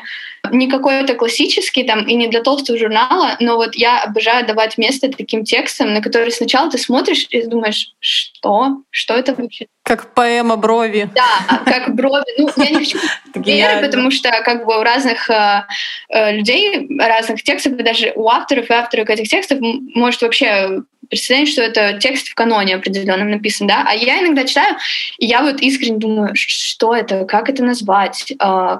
не какой-то классический там и не для толстого журнала, но вот я обожаю давать место таким текстам, на которые сначала ты смотришь и думаешь, что? Что это вообще? Как поэма «Брови». Да, как «Брови». Ну, я не хочу примеры, потому что как бы у разных э, э, людей, разных текстов, даже у авторов и авторов этих текстов может вообще представление, что это текст в каноне определенном написан, да, а я иногда читаю, и я вот искренне думаю, что это, как это назвать, э,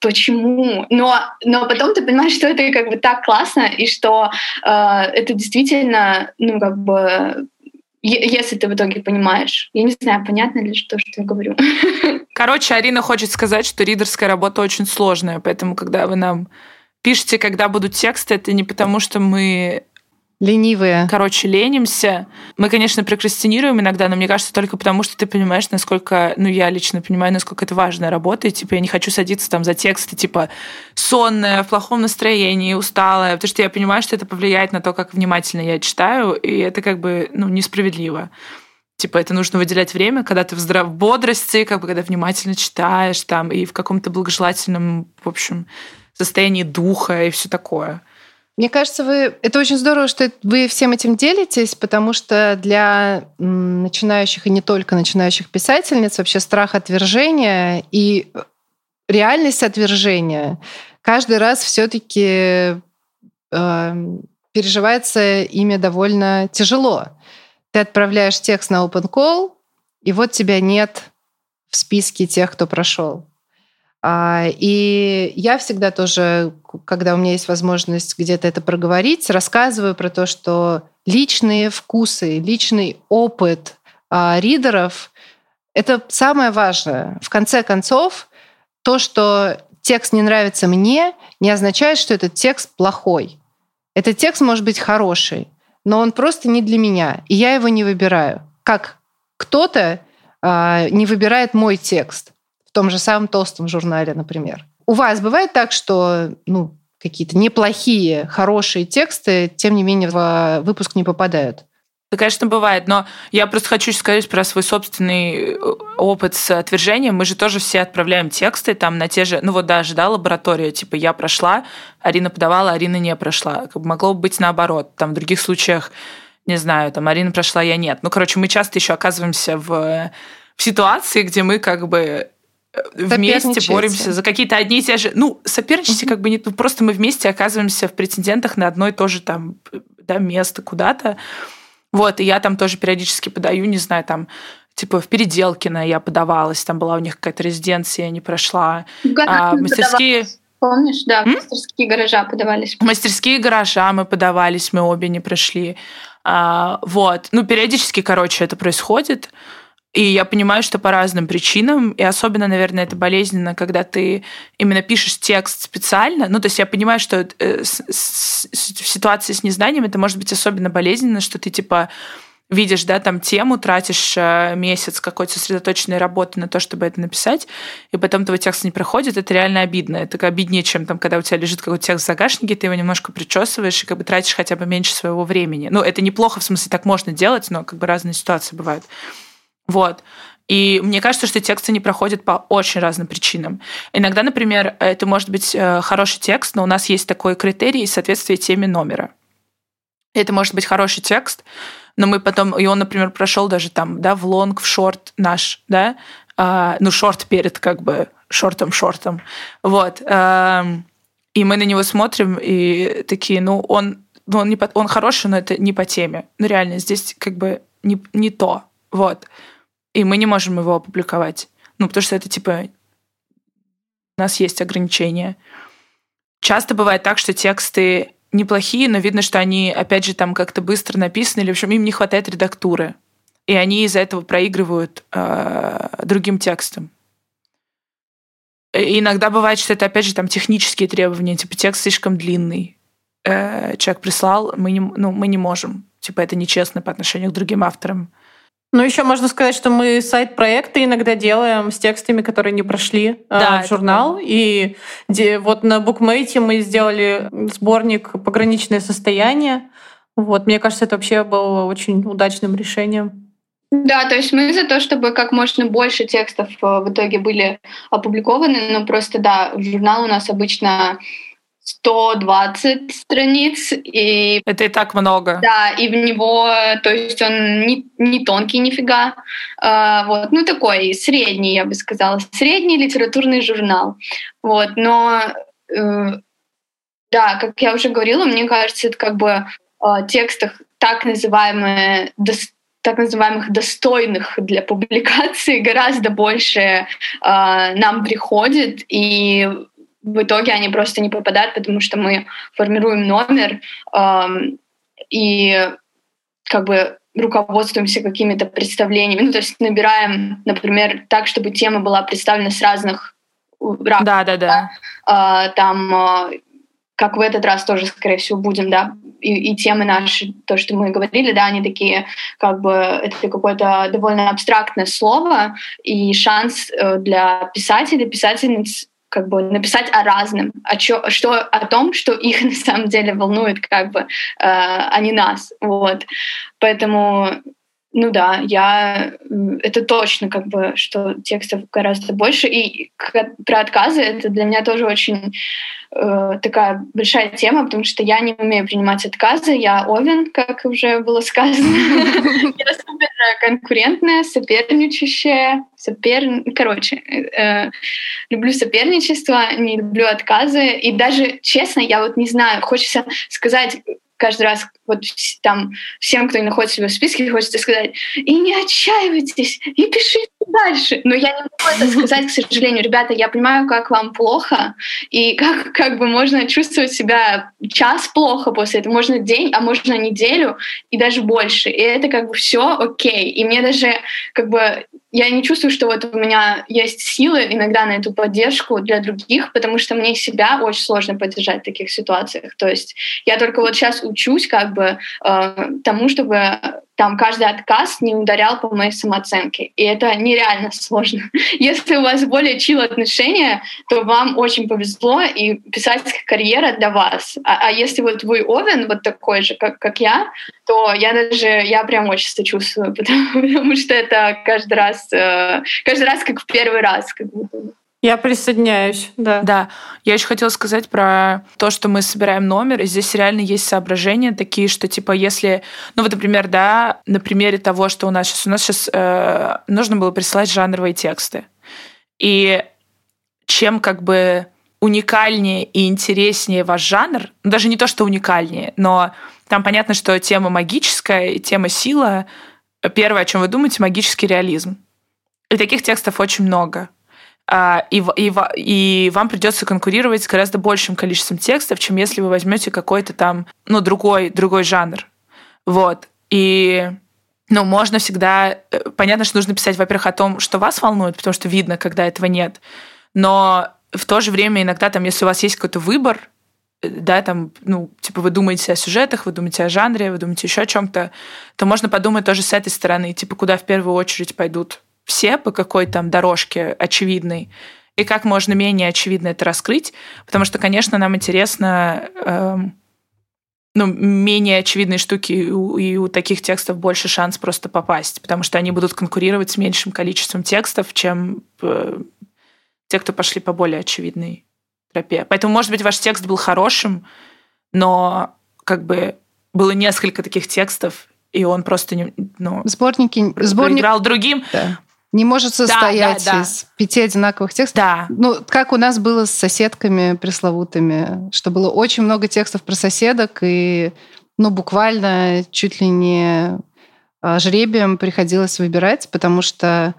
почему, но, но потом ты понимаешь, что это как бы так классно, и что э, это действительно, ну, как бы если ты в итоге понимаешь. Я не знаю, понятно ли что, что я говорю. Короче, Арина хочет сказать, что ридерская работа очень сложная, поэтому когда вы нам пишете, когда будут тексты, это не потому, что мы Ленивые. Короче, ленимся. Мы, конечно, прокрастинируем иногда, но мне кажется, только потому, что ты понимаешь, насколько, ну, я лично понимаю, насколько это важная работа, и, типа, я не хочу садиться там за тексты, типа, сонная, в плохом настроении, усталая, потому что я понимаю, что это повлияет на то, как внимательно я читаю, и это как бы, ну, несправедливо. Типа, это нужно выделять время, когда ты в здрав бодрости, как бы, когда внимательно читаешь там, и в каком-то благожелательном, в общем, состоянии духа и все такое. Мне кажется, вы это очень здорово, что вы всем этим делитесь, потому что для начинающих и не только начинающих писательниц вообще страх отвержения и реальность отвержения каждый раз все-таки э, переживается ими довольно тяжело. Ты отправляешь текст на open call, и вот тебя нет в списке тех, кто прошел. А, и я всегда тоже, когда у меня есть возможность где-то это проговорить, рассказываю про то, что личные вкусы, личный опыт а, ридеров — это самое важное. В конце концов, то, что текст не нравится мне, не означает, что этот текст плохой. Этот текст может быть хороший, но он просто не для меня, и я его не выбираю. Как кто-то э, не выбирает мой текст том же самом толстом журнале, например. У вас бывает так, что ну, какие-то неплохие, хорошие тексты, тем не менее, в выпуск не попадают? Да, конечно, бывает, но я просто хочу сказать про свой собственный э, опыт с отвержением. Мы же тоже все отправляем тексты там на те же, ну вот даже, да, лаборатория, типа я прошла, Арина подавала, Арина не прошла. Как бы могло быть наоборот. Там в других случаях, не знаю, там Арина прошла, я нет. Ну, короче, мы часто еще оказываемся в, в ситуации, где мы как бы вместе боремся за какие-то одни и те же... Ну, соперничайте угу. как бы не... Ну, просто мы вместе оказываемся в претендентах на одно и то же там да, место куда-то. Вот, и я там тоже периодически подаю, не знаю, там, типа в Переделкино я подавалась, там была у них какая-то резиденция, я не прошла. А, мастерские... Помнишь, да, М? мастерские гаража подавались. Мастерские гаража мы подавались, мы обе не прошли. А, вот. Ну, периодически, короче, это происходит. И я понимаю, что по разным причинам, и особенно, наверное, это болезненно, когда ты именно пишешь текст специально. Ну, то есть я понимаю, что э, в ситуации с незнанием это может быть особенно болезненно, что ты типа видишь, да, там тему, тратишь э, месяц какой-то сосредоточенной работы на то, чтобы это написать, и потом твой текст не проходит, это реально обидно. Это обиднее, чем там, когда у тебя лежит какой-то текст в загашнике, ты его немножко причесываешь и как бы тратишь хотя бы меньше своего времени. Ну, это неплохо, в смысле, так можно делать, но как бы разные ситуации бывают. Вот. И мне кажется, что тексты не проходят по очень разным причинам. Иногда, например, это может быть э, хороший текст, но у нас есть такой критерий соответствия теме номера. Это может быть хороший текст, но мы потом, и он, например, прошел даже там, да, в лонг, в шорт наш, да, а, ну, шорт перед как бы шортом-шортом, вот. А, и мы на него смотрим и такие, ну, он, ну, он, не по, он хороший, но это не по теме. Ну, реально, здесь как бы не, не то, вот и мы не можем его опубликовать. Ну, потому что это типа у нас есть ограничения. Часто бывает так, что тексты неплохие, но видно, что они, опять же, там как-то быстро написаны, или, в общем, им не хватает редактуры. И они из-за этого проигрывают э, другим текстам. И иногда бывает, что это, опять же, там технические требования, типа текст слишком длинный. Э, человек прислал, мы не, ну, мы не можем. Типа это нечестно по отношению к другим авторам. Ну, еще можно сказать, что мы сайт-проекты иногда делаем с текстами, которые не прошли э, да, в журнал. И где, вот на букмейте мы сделали сборник «Пограничное состояние». Вот, мне кажется, это вообще было очень удачным решением. Да, то есть мы за то, чтобы как можно больше текстов э, в итоге были опубликованы, но просто, да, журнал у нас обычно 120 страниц. И, Это и так много. Да, и в него, то есть он не, не тонкий нифига, а, вот, ну такой средний, я бы сказала, средний литературный журнал. Вот, но э, да, как я уже говорила, мне кажется, это как бы э, текстах так называемые так называемых достойных для публикации гораздо больше э, нам приходит, и в итоге они просто не попадают, потому что мы формируем номер э, и как бы руководствуемся какими-то представлениями. Ну, то есть набираем, например, так, чтобы тема была представлена с разных ракурсов. Да, да, да. Э, там, э, как в этот раз тоже, скорее всего, будем, да, и, и темы наши, то, что мы говорили, да, они такие, как бы, это какое-то довольно абстрактное слово, и шанс э, для писателей, писательниц как бы написать о разном, о, чё, что, о том, что их на самом деле волнует, как бы, э, а не нас. Вот. Поэтому, ну да, я это точно как бы, что текстов гораздо больше. И про отказы это для меня тоже очень э, такая большая тема, потому что я не умею принимать отказы. Я овен, как уже было сказано. Я супер конкурентная, соперничающая, сопер... Короче, э, люблю соперничество, не люблю отказы. И даже, честно, я вот не знаю, хочется сказать каждый раз вот там всем, кто находится в себе в списке, хочется сказать, и не отчаивайтесь, и пишите дальше. Но я не могу это сказать, к сожалению. Ребята, я понимаю, как вам плохо, и как, как бы можно чувствовать себя час плохо после этого, можно день, а можно неделю, и даже больше. И это как бы все окей. И мне даже как бы я не чувствую, что вот у меня есть силы иногда на эту поддержку для других, потому что мне себя очень сложно поддержать в таких ситуациях. То есть я только вот сейчас учусь как бы э, тому, чтобы там каждый отказ не ударял по моей самооценке. И это нереально сложно. Если у вас более чил отношения, то вам очень повезло, и писательская карьера для вас. А, а если вот вы овен, вот такой же, как, как я, то я даже, я прям очень сочувствую, потому, потому что это каждый раз, э, каждый раз как в первый раз. Как будто. Я присоединяюсь, да. Да. Я еще хотела сказать про то, что мы собираем номер, и здесь реально есть соображения такие, что типа если, ну вот, например, да, на примере того, что у нас сейчас, у нас сейчас э, нужно было присылать жанровые тексты. И чем как бы уникальнее и интереснее ваш жанр, ну, даже не то, что уникальнее, но там понятно, что тема магическая и тема сила. Первое, о чем вы думаете, магический реализм. И таких текстов очень много. А, и, и, и вам придется конкурировать с гораздо большим количеством текстов, чем если вы возьмете какой-то там, ну, другой, другой жанр. Вот. И ну, можно всегда... Э, понятно, что нужно писать, во-первых, о том, что вас волнует, потому что видно, когда этого нет. Но в то же время иногда там, если у вас есть какой-то выбор, э, да, там, ну, типа вы думаете о сюжетах, вы думаете о жанре, вы думаете еще о чем-то, то можно подумать тоже с этой стороны, типа, куда в первую очередь пойдут все по какой там дорожке очевидной, и как можно менее очевидно это раскрыть, потому что, конечно, нам интересно э, ну, менее очевидные штуки, и у, и у таких текстов больше шанс просто попасть, потому что они будут конкурировать с меньшим количеством текстов, чем э, те, кто пошли по более очевидной тропе. Поэтому, может быть, ваш текст был хорошим, но как бы было несколько таких текстов, и он просто не, ну, сборники, сборник... играл другим. Да не может состоять да, да, да. из пяти одинаковых текстов. Да. Ну, как у нас было с соседками пресловутыми, что было очень много текстов про соседок, и ну, буквально чуть ли не а, жребием приходилось выбирать, потому что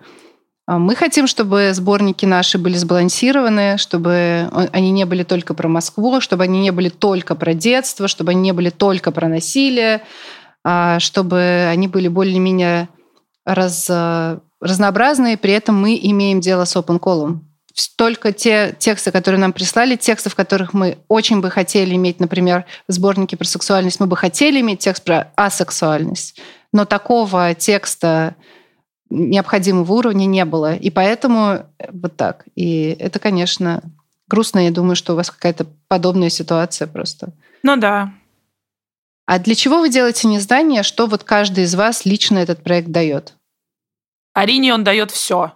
а, мы хотим, чтобы сборники наши были сбалансированы, чтобы они не были только про Москву, чтобы они не были только про детство, чтобы они не были только про насилие, а, чтобы они были более-менее раз разнообразные, при этом мы имеем дело с open call. Только те тексты, которые нам прислали, тексты, в которых мы очень бы хотели иметь, например, в сборнике про сексуальность, мы бы хотели иметь текст про асексуальность, но такого текста необходимого уровня не было. И поэтому вот так. И это, конечно, грустно. Я думаю, что у вас какая-то подобная ситуация просто. Ну да. А для чего вы делаете незнание? Что вот каждый из вас лично этот проект дает? Арине он дает все.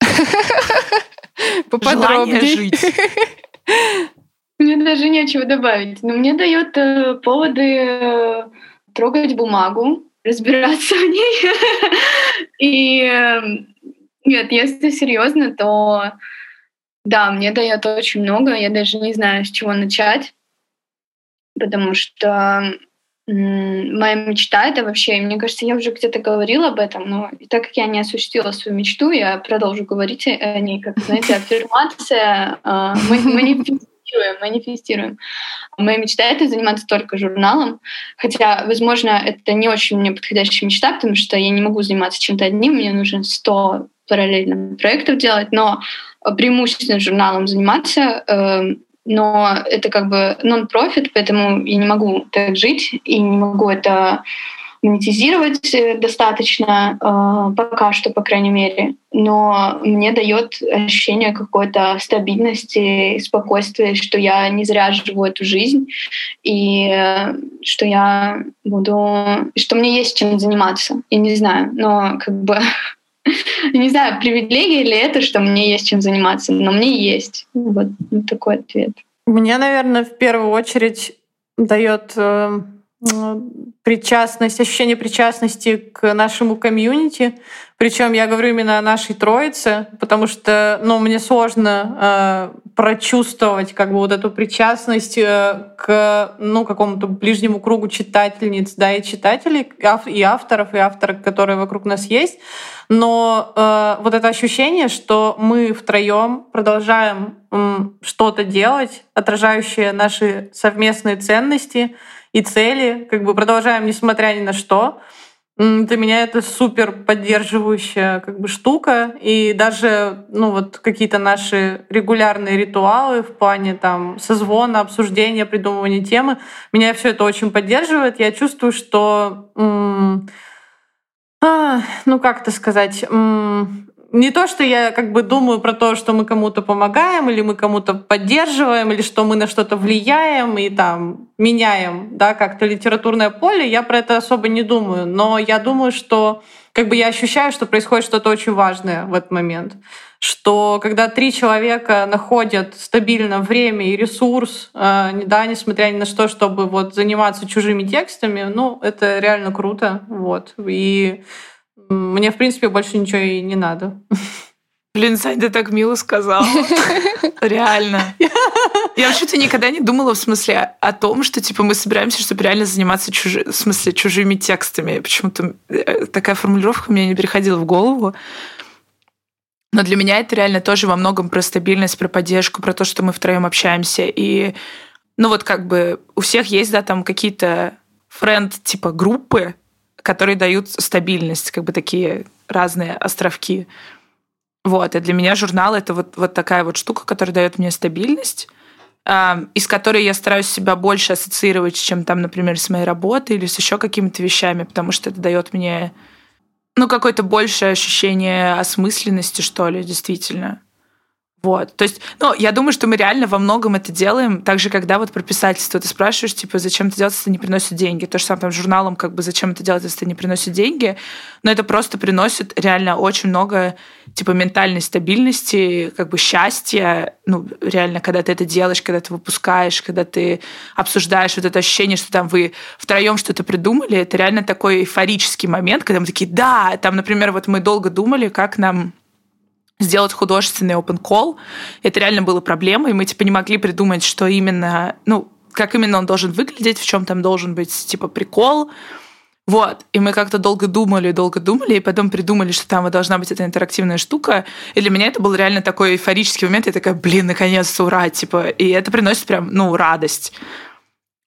Поподробнее. жить. Мне даже нечего добавить. Но мне дает э, поводы э, трогать бумагу, разбираться в ней. И э, нет, если серьезно, то да, мне дает очень много. Я даже не знаю, с чего начать, потому что моя мечта это вообще, мне кажется, я уже где-то говорила об этом, но так как я не осуществила свою мечту, я продолжу говорить о ней, как, знаете, аффирмация, а, манифестируем, манифестируем. Моя мечта — это заниматься только журналом, хотя, возможно, это не очень мне подходящая мечта, потому что я не могу заниматься чем-то одним, мне нужно 100 параллельных проектов делать, но преимущественно журналом заниматься эм, но это как бы нон-профит, поэтому я не могу так жить и не могу это монетизировать достаточно, э, пока что, по крайней мере. Но мне дает ощущение какой-то стабильности, спокойствия, что я не зря живу эту жизнь, и э, что я буду... что мне есть чем заниматься. Я не знаю, но как бы не знаю, привилегия ли это, что мне есть чем заниматься, но мне есть. Вот, такой ответ. Мне, наверное, в первую очередь дает э, причастность, ощущение причастности к нашему комьюнити. Причем я говорю именно о нашей троице, потому что ну, мне сложно э, прочувствовать как бы вот эту причастность э, к ну, какому-то ближнему кругу читательниц да, и читателей, и авторов, и авторов, которые вокруг нас есть. Но э, вот это ощущение, что мы втроем продолжаем э, что-то делать, отражающее наши совместные ценности и цели, как бы продолжаем, несмотря ни на что. Для меня это супер поддерживающая как бы штука. И даже ну, вот какие-то наши регулярные ритуалы в плане там созвона, обсуждения, придумывания темы, меня все это очень поддерживает. Я чувствую, что м- а, ну как это сказать, не то, что я как бы думаю про то, что мы кому-то помогаем, или мы кому-то поддерживаем, или что мы на что-то влияем и там меняем, да, как-то литературное поле, я про это особо не думаю. Но я думаю, что как бы я ощущаю, что происходит что-то очень важное в этот момент. Что когда три человека находят стабильно время и ресурс, э, да, несмотря ни на что, чтобы вот заниматься чужими текстами, ну, это реально круто. Вот. И мне, в принципе, больше ничего и не надо. Блин, Сань, ты так мило сказала. Реально. Я вообще-то никогда не думала в смысле о том, что типа мы собираемся, чтобы реально заниматься чужи, в смысле чужими текстами. Почему-то э, такая формулировка мне не переходила в голову. Но для меня это реально тоже во многом про стабильность, про поддержку, про то, что мы втроем общаемся. И, ну вот как бы у всех есть, да, там какие-то френд типа группы, которые дают стабильность, как бы такие разные островки. Вот, и для меня журнал это вот, вот такая вот штука, которая дает мне стабильность, э, из которой я стараюсь себя больше ассоциировать, чем там, например, с моей работой или с еще какими-то вещами, потому что это дает мне ну, какое-то большее ощущение осмысленности, что ли, действительно. Вот. То есть, ну, я думаю, что мы реально во многом это делаем. Также, когда вот про писательство ты спрашиваешь, типа, зачем это делать, если это не приносит деньги. То же самое там журналом, как бы, зачем это делать, если это не приносит деньги. Но это просто приносит реально очень много, типа, ментальной стабильности, как бы счастья. Ну, реально, когда ты это делаешь, когда ты выпускаешь, когда ты обсуждаешь вот это ощущение, что там вы втроем что-то придумали, это реально такой эйфорический момент, когда мы такие, да, там, например, вот мы долго думали, как нам сделать художественный open call. Это реально было проблемой. Мы типа не могли придумать, что именно, ну, как именно он должен выглядеть, в чем там должен быть типа прикол. Вот. И мы как-то долго думали, долго думали, и потом придумали, что там должна быть эта интерактивная штука. И для меня это был реально такой эйфорический момент. Я такая, блин, наконец-то, ура, типа. И это приносит прям, ну, радость.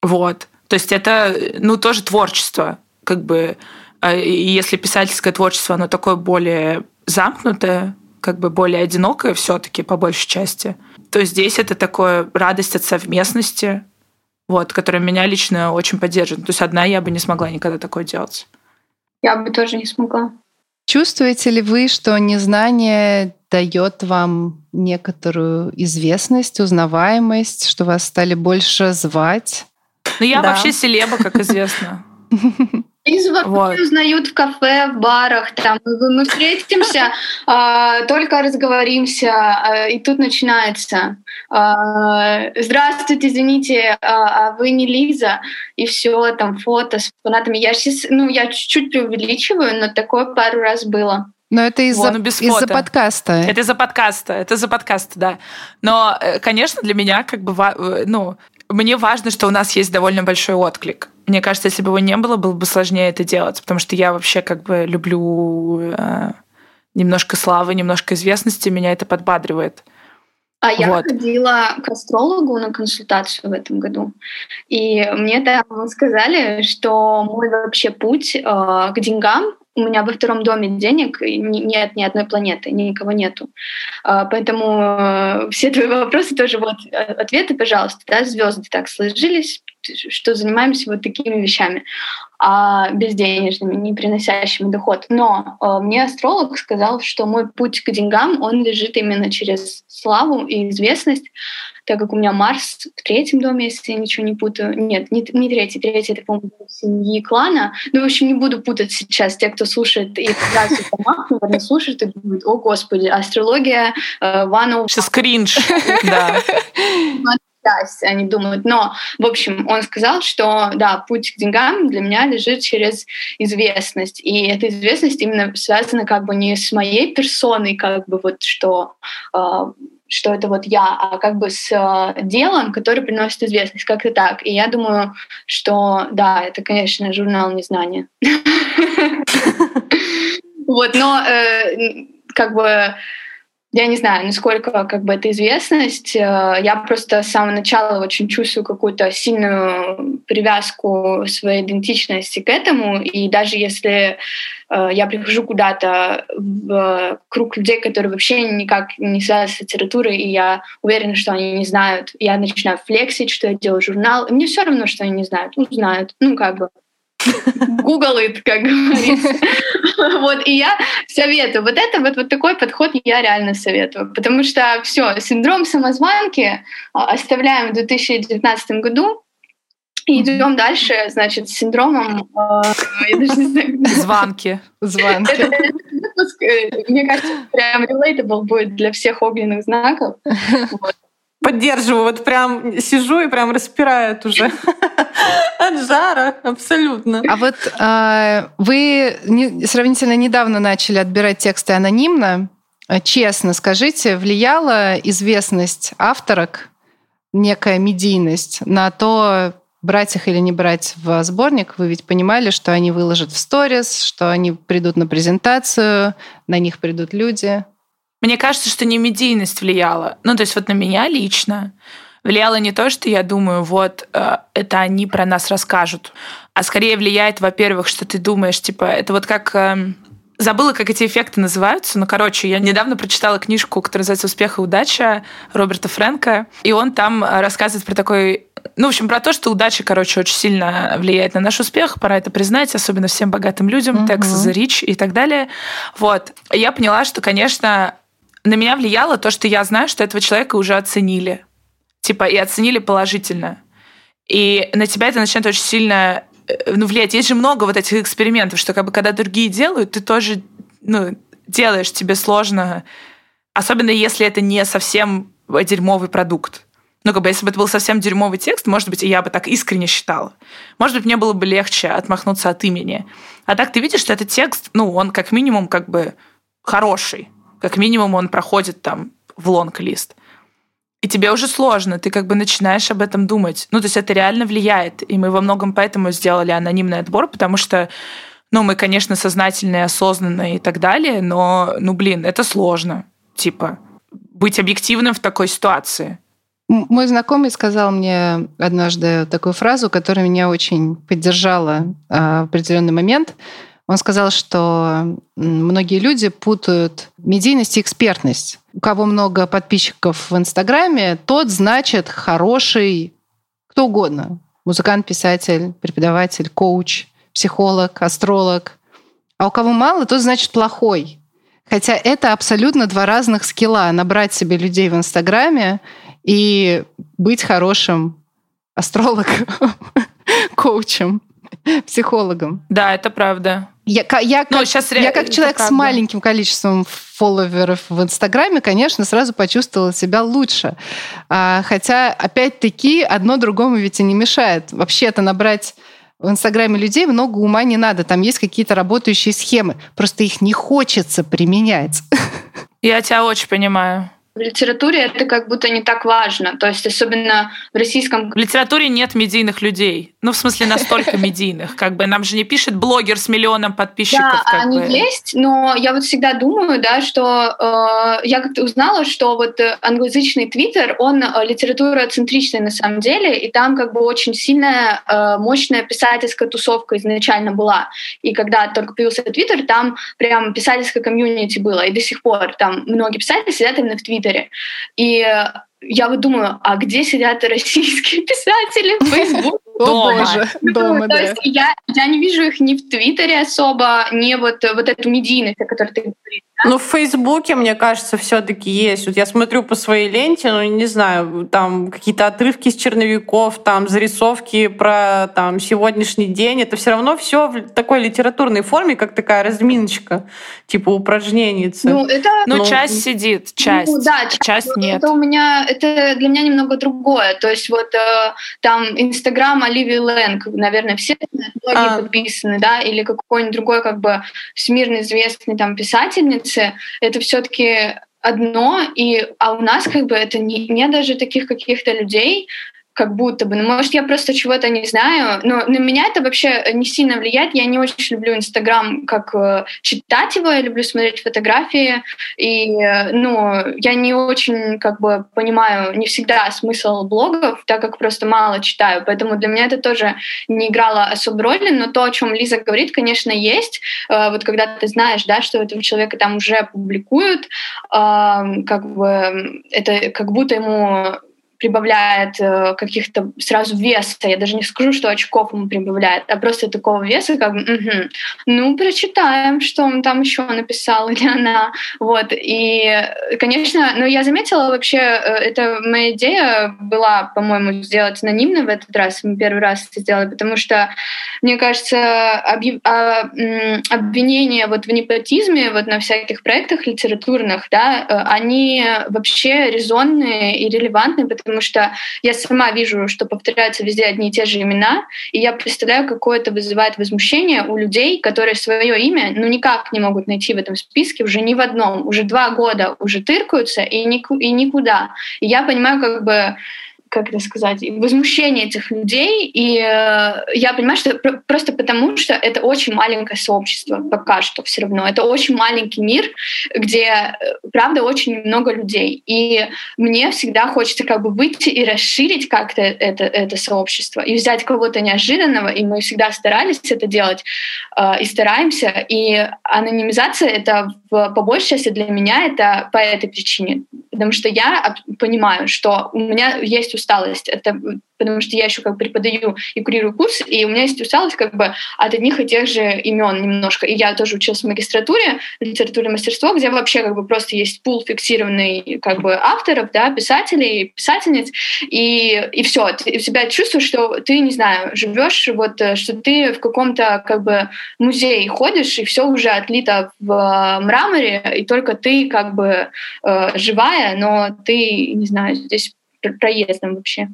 Вот. То есть это, ну, тоже творчество. Как бы, а, и если писательское творчество, оно такое более замкнутое, как бы более одинокая все-таки по большей части, то здесь это такое радость от совместности, вот, которая меня лично очень поддерживает. То есть одна я бы не смогла никогда такое делать. Я бы тоже не смогла. Чувствуете ли вы, что незнание дает вам некоторую известность, узнаваемость, что вас стали больше звать? Ну, я да. вообще селеба, как известно. Из вот. узнают в кафе, в барах, там мы встретимся, э, только разговоримся, э, и тут начинается. Э, Здравствуйте, извините, а вы не Лиза? И все, там фото с фанатами. Я сейчас, ну, я чуть-чуть преувеличиваю, но такое пару раз было. Но это из-за ну, из подкаста. Это из-за подкаста, это из-за подкаста, да. Но, э, конечно, для меня как бы, э, ну, мне важно, что у нас есть довольно большой отклик. Мне кажется, если бы его не было, было бы сложнее это делать, потому что я вообще как бы люблю э, немножко славы, немножко известности, меня это подбадривает. А я вот. ходила к астрологу на консультацию в этом году, и мне там сказали, что мой вообще путь э, к деньгам у меня во втором доме денег нет ни одной планеты, никого нету. А, поэтому э, все твои вопросы тоже вот э, ответы, пожалуйста. Да, звезды так сложились, что занимаемся вот такими вещами, а безденежными, не приносящими доход. Но э, мне астролог сказал, что мой путь к деньгам, он лежит именно через славу и известность, так как у меня Марс в третьем доме, если я ничего не путаю. Нет, не, не третий, третий, это, по-моему, семьи клана. Ну, в общем, не буду путать сейчас. Те, кто слушает и раз домах, наверное, слушают и думают, о, господи, астрология, э, one Сейчас кринж, да счастье, они думают. Но, в общем, он сказал, что, да, путь к деньгам для меня лежит через известность. И эта известность именно связана как бы не с моей персоной, как бы вот что э, что это вот я, а как бы с э, делом, который приносит известность, как-то так. И я думаю, что да, это, конечно, журнал незнания. Вот, но э, как бы я не знаю, насколько как бы это известность. Э, я просто с самого начала очень чувствую какую-то сильную привязку своей идентичности к этому. И даже если я прихожу куда-то в круг людей, которые вообще никак не связаны с литературой, и я уверена, что они не знают, я начинаю флексить, что я делаю журнал. И мне все равно, что они не знают. Узнают. Ну, как бы. Google it, как говорится. Вот, и я советую. Вот это вот, вот такой подход я реально советую. Потому что все, синдром самозванки а, оставляем в 2019 году, и идем дальше, значит, с синдромом... Э, Званки. Званки. Э, мне кажется, прям relatable будет для всех огненных знаков. Поддерживаю, вот прям сижу и прям распирает уже от жара, абсолютно. А вот э, вы сравнительно недавно начали отбирать тексты анонимно. Честно скажите, влияла известность авторок, некая медийность на то, брать их или не брать в сборник, вы ведь понимали, что они выложат в сторис, что они придут на презентацию, на них придут люди. Мне кажется, что не медийность влияла. Ну, то есть вот на меня лично влияло не то, что я думаю, вот э, это они про нас расскажут, а скорее влияет, во-первых, что ты думаешь, типа, это вот как... Э, забыла, как эти эффекты называются. Ну, короче, я недавно прочитала книжку, которая называется «Успех и удача» Роберта Фрэнка, и он там рассказывает про такой ну, в общем, про то, что удача, короче, очень сильно влияет на наш успех, пора это признать, особенно всем богатым людям, uh-huh. Texas the Rich и так далее. Вот. Я поняла, что, конечно, на меня влияло то, что я знаю, что этого человека уже оценили. Типа, и оценили положительно. И на тебя это начинает очень сильно э, ну, влиять. Есть же много вот этих экспериментов, что как бы когда другие делают, ты тоже ну, делаешь, тебе сложно. Особенно если это не совсем дерьмовый продукт. Ну, как бы, если бы это был совсем дерьмовый текст, может быть, и я бы так искренне считала. Может быть, мне было бы легче отмахнуться от имени. А так ты видишь, что этот текст, ну, он как минимум как бы хороший. Как минимум он проходит там в лонг-лист. И тебе уже сложно, ты как бы начинаешь об этом думать. Ну, то есть это реально влияет. И мы во многом поэтому сделали анонимный отбор, потому что, ну, мы, конечно, сознательные, осознанные и так далее, но, ну, блин, это сложно. Типа, быть объективным в такой ситуации. Мой знакомый сказал мне однажды такую фразу, которая меня очень поддержала а, в определенный момент. Он сказал, что многие люди путают медийность и экспертность. У кого много подписчиков в Инстаграме, тот значит хороший кто угодно. Музыкант, писатель, преподаватель, коуч, психолог, астролог. А у кого мало, тот значит плохой. Хотя это абсолютно два разных скилла. Набрать себе людей в Инстаграме и быть хорошим астрологом. коучем, психологом. Да, это правда. Я, я, ну, как, сейчас я как человек с маленьким количеством фолловеров в Инстаграме, конечно, сразу почувствовала себя лучше. А, хотя, опять-таки, одно другому ведь и не мешает. Вообще-то набрать в Инстаграме людей много ума не надо. Там есть какие-то работающие схемы. Просто их не хочется применять. Я тебя очень понимаю. В литературе это как будто не так важно. То есть особенно в российском... В литературе нет медийных людей. Ну, в смысле, настолько медийных. Как бы нам же не пишет блогер с миллионом подписчиков. Да, они бы. есть, но я вот всегда думаю, да, что э, я как-то узнала, что вот англоязычный твиттер, он э, литературоцентричный на самом деле, и там как бы очень сильная, э, мощная писательская тусовка изначально была. И когда только появился твиттер, там прям писательское комьюнити было, и до сих пор там многие писатели сидят именно в твиттере Твиттере. И я вот думаю, а где сидят российские писатели в Facebook? Дома. Дома, То есть я, я не вижу их ни в Твиттере особо, ни вот, вот эту медийность, о которой ты говоришь. Ну, в Фейсбуке, мне кажется, все-таки есть. Вот я смотрю по своей ленте, ну, не знаю, там какие-то отрывки с черновиков, там зарисовки про там сегодняшний день. Это все равно все в такой литературной форме, как такая разминочка, типа упражнение. Ну, это... Ну, ну, часть сидит, ну, часть. Ну, да, часть, часть нет. Это у меня, это для меня немного другое. То есть вот э, там Инстаграм Оливии Лэнг, наверное, все многие а. подписаны, да, или какой-нибудь другой как бы всемирно известный там писательница, границы, это все-таки одно, и, а у нас как бы это не, не даже таких каких-то людей, как будто бы. Ну, может, я просто чего-то не знаю, но на меня это вообще не сильно влияет. Я не очень люблю Инстаграм, как э, читать его, я люблю смотреть фотографии, и, э, ну, я не очень, как бы, понимаю не всегда смысл блогов, так как просто мало читаю, поэтому для меня это тоже не играло особой роли, но то, о чем Лиза говорит, конечно, есть. Э, вот когда ты знаешь, да, что этого человека там уже публикуют, э, как бы это как будто ему прибавляет э, каких-то сразу веса. Я даже не скажу, что очков ему прибавляет, а просто такого веса, как угу. ну, прочитаем, что он там еще написал или она. Вот. И, конечно, ну, я заметила вообще, э, это моя идея была, по-моему, сделать анонимно в этот раз. Мы первый раз это сделали, потому что, мне кажется, объ... а, обвинения вот в непотизме вот на всяких проектах литературных, да, э, они вообще резонные и релевантные, потому потому что я сама вижу, что повторяются везде одни и те же имена, и я представляю, какое это вызывает возмущение у людей, которые свое имя ну никак не могут найти в этом списке уже ни в одном, уже два года уже тыркаются и, нику, и никуда. И я понимаю, как бы как это сказать, возмущение этих людей. И э, я понимаю, что просто потому, что это очень маленькое сообщество пока что все равно. Это очень маленький мир, где, э, правда, очень много людей. И мне всегда хочется как бы выйти и расширить как-то это, это сообщество, и взять кого-то неожиданного, и мы всегда старались это делать, э, и стараемся. И анонимизация — это по большей части для меня это по этой причине. Потому что я понимаю, что у меня есть усталость. Это потому что я еще как преподаю и курирую курс, и у меня есть усталость как бы от одних и тех же имен немножко. И я тоже училась в магистратуре, литературное мастерство, где вообще как бы просто есть пул фиксированный как бы авторов, да, писателей, писательниц, и, и все. Ты себя чувствуешь, что ты, не знаю, живешь, вот, э, что ты в каком-то как бы музее ходишь, и все уже отлито в э, мраморе, и только ты как бы э, живая, но ты, не знаю, здесь проездом вообще.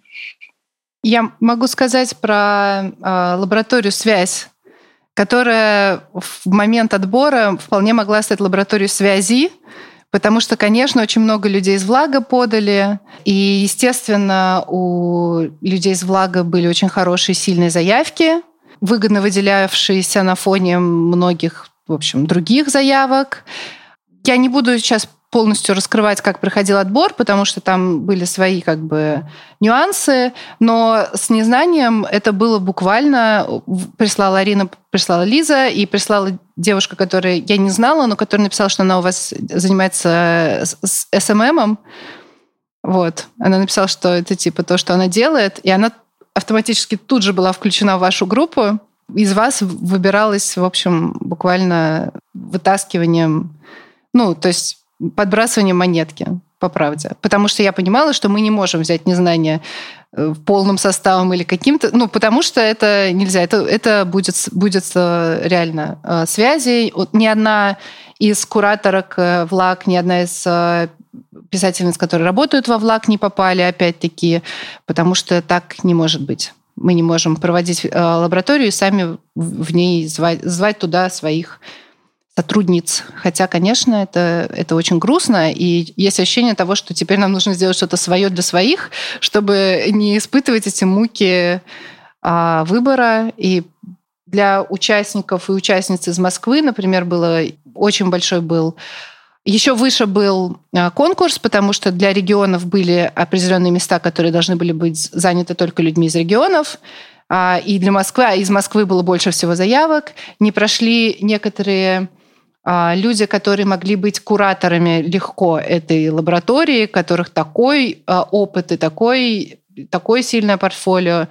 Я могу сказать про э, лабораторию «Связь», которая в момент отбора вполне могла стать лабораторией связи, потому что, конечно, очень много людей из Влага подали, и, естественно, у людей из Влага были очень хорошие, сильные заявки, выгодно выделявшиеся на фоне многих, в общем, других заявок. Я не буду сейчас полностью раскрывать, как проходил отбор, потому что там были свои как бы нюансы, но с незнанием это было буквально прислала Арина, прислала Лиза и прислала девушка, которая я не знала, но которая написала, что она у вас занимается с СММом. Вот. Она написала, что это типа то, что она делает, и она автоматически тут же была включена в вашу группу. Из вас выбиралась, в общем, буквально вытаскиванием ну, то есть подбрасывание монетки. по правде. Потому что я понимала, что мы не можем взять незнание э, полным составом или каким-то, ну, потому что это нельзя, это, это будет, будет э, реально э, связи. Ни одна из кураторок ВЛАГ, ни одна из писательниц, которые работают во ВЛАГ, не попали, опять-таки, потому что так не может быть. Мы не можем проводить лабораторию и сами в ней звать, звать туда своих сотрудниц. Хотя, конечно, это, это очень грустно, и есть ощущение того, что теперь нам нужно сделать что-то свое для своих, чтобы не испытывать эти муки а, выбора. И для участников и участниц из Москвы, например, было очень большой был еще выше был а, конкурс, потому что для регионов были определенные места, которые должны были быть заняты только людьми из регионов. А, и для Москвы, а из Москвы было больше всего заявок. Не прошли некоторые люди, которые могли быть кураторами легко этой лаборатории, которых такой а, опыт и такой такое сильное портфолио.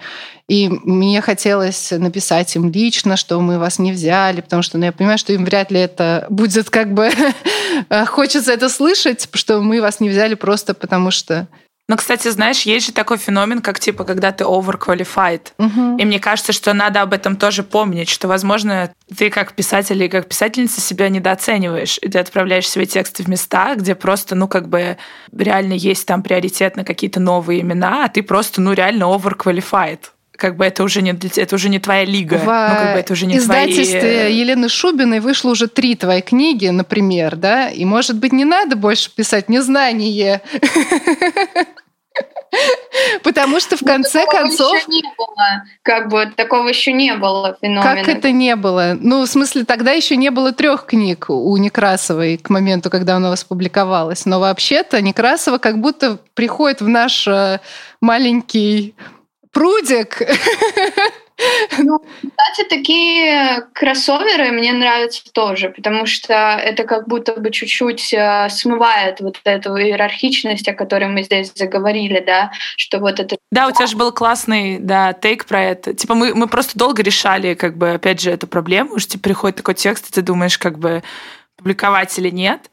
И мне хотелось написать им лично, что мы вас не взяли, потому что ну, я понимаю, что им вряд ли это будет как бы... Хочется это слышать, что мы вас не взяли просто потому что но, кстати, знаешь, есть же такой феномен, как типа, когда ты overqualified. Угу. И мне кажется, что надо об этом тоже помнить, что, возможно, ты как писатель или как писательница себя недооцениваешь, и ты отправляешь свои тексты в места, где просто, ну, как бы реально есть там приоритет на какие-то новые имена, а ты просто, ну, реально overqualified как бы это уже не это уже не твоя лига. В ну, как бы это уже не издательстве твои... Елены Шубиной вышло уже три твои книги, например, да, и может быть не надо больше писать незнание. Потому что в ну, конце такого концов... Еще не было. Как бы такого еще не было феномена. Как это не было? Ну, в смысле, тогда еще не было трех книг у Некрасовой к моменту, когда она вас Но вообще-то Некрасова как будто приходит в наш э, маленький прудик Ну, кстати, такие кроссоверы мне нравятся тоже, потому что это как будто бы чуть-чуть э, смывает вот эту иерархичность, о которой мы здесь заговорили, да, что вот это... Да, у тебя же был классный, да, тейк про это. Типа мы, мы просто долго решали, как бы, опять же, эту проблему, что тебе приходит такой текст, и ты думаешь, как бы, публиковать или нет.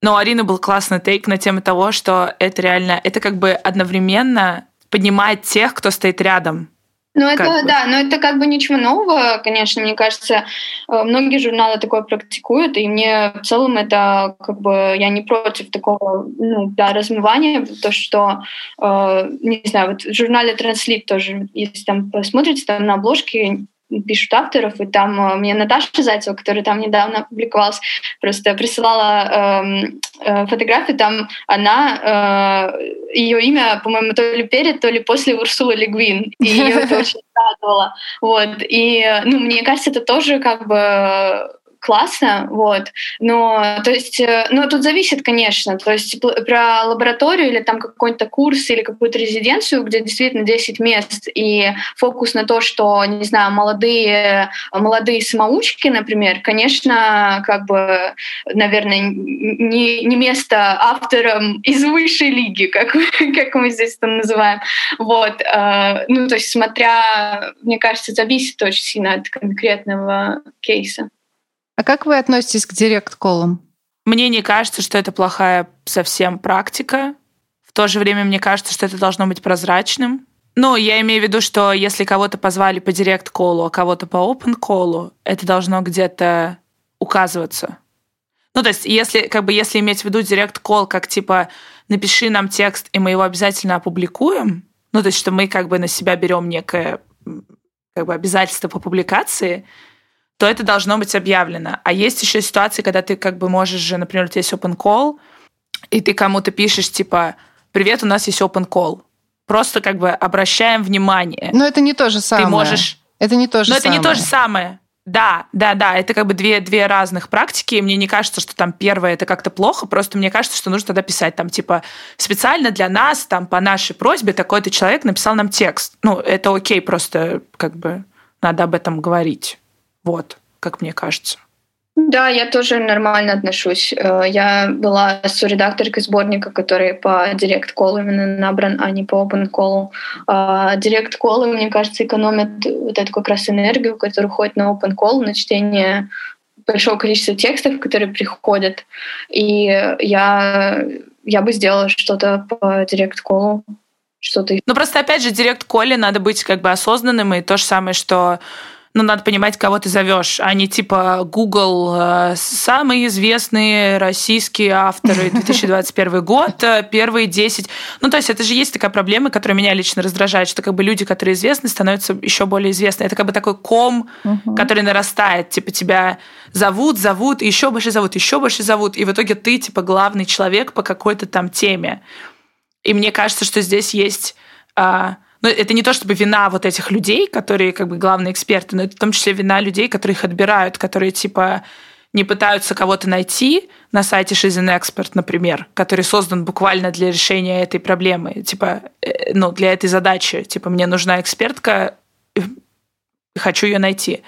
Но у Арины был классный тейк на тему того, что это реально, это как бы одновременно поднимает тех, кто стоит рядом. Ну, это, бы. да, но это как бы ничего нового, конечно, мне кажется, э, многие журналы такое практикуют, и мне в целом это, как бы, я не против такого, ну, да, размывания, то, что, э, не знаю, вот в журнале Транслит тоже, если там посмотрите, там на обложке пишут авторов, и там э, мне Наташа Зайцева, которая там недавно опубликовалась, просто присылала э, э, фотографию, там она, э, ее имя, по-моему, то ли перед, то ли после Урсулы Легвин, и ее это очень радовало. Вот. И, ну, мне кажется, это тоже как бы классно, вот. Но, то есть, э, ну, тут зависит, конечно, то есть про лабораторию или там какой-то курс или какую-то резиденцию, где действительно 10 мест и фокус на то, что, не знаю, молодые, молодые самоучки, например, конечно, как бы, наверное, не, не место авторам из высшей лиги, как, как мы здесь это называем. Вот. Э, ну, то есть, смотря, мне кажется, зависит очень сильно от конкретного кейса. А как вы относитесь к директ-колам? Мне не кажется, что это плохая совсем практика. В то же время мне кажется, что это должно быть прозрачным. Ну, я имею в виду, что если кого-то позвали по директ-колу, а кого-то по open-колу, это должно где-то указываться. Ну, то есть, если, как бы, если иметь в виду директ-кол как, типа, напиши нам текст, и мы его обязательно опубликуем, ну, то есть, что мы, как бы, на себя берем некое как бы, обязательство по публикации, то это должно быть объявлено. А есть еще ситуации, когда ты как бы можешь же, например, у тебя есть open call, и ты кому-то пишешь типа «Привет, у нас есть open call». Просто как бы обращаем внимание. Но это не то же самое. Ты можешь... Это не то же Но самое. это не то же самое. Да, да, да, это как бы две, две разных практики. Мне не кажется, что там первое это как-то плохо, просто мне кажется, что нужно тогда писать там типа специально для нас, там по нашей просьбе такой-то человек написал нам текст. Ну, это окей, просто как бы надо об этом говорить. Вот, как мне кажется. Да, я тоже нормально отношусь. Э, я была редакторкой сборника, который по директ-колу именно набран, а не по open-колу. Директ-колы, мне кажется, экономят вот эту как раз энергию, которая уходит на open-call, на чтение большого количества текстов, которые приходят. И я я бы сделала что-то по директ-колу, что-то. Ну просто опять же, директ-коле надо быть как бы осознанным, и то же самое, что ну, надо понимать, кого ты зовешь, а не типа Google э, самые известные российские авторы 2021 год, э, первые 10. Ну, то есть это же есть такая проблема, которая меня лично раздражает, что как бы люди, которые известны, становятся еще более известны. Это как бы такой ком, который нарастает. Типа тебя зовут, зовут, еще больше зовут, еще больше зовут, и в итоге ты типа главный человек по какой-то там теме. И мне кажется, что здесь есть а, ну, это не то чтобы вина вот этих людей, которые как бы главные эксперты, но это в том числе вина людей, которые их отбирают, которые типа не пытаются кого-то найти на сайте an Expert, например, который создан буквально для решения этой проблемы, типа, э, ну, для этой задачи. Типа, мне нужна экспертка, хочу ее найти.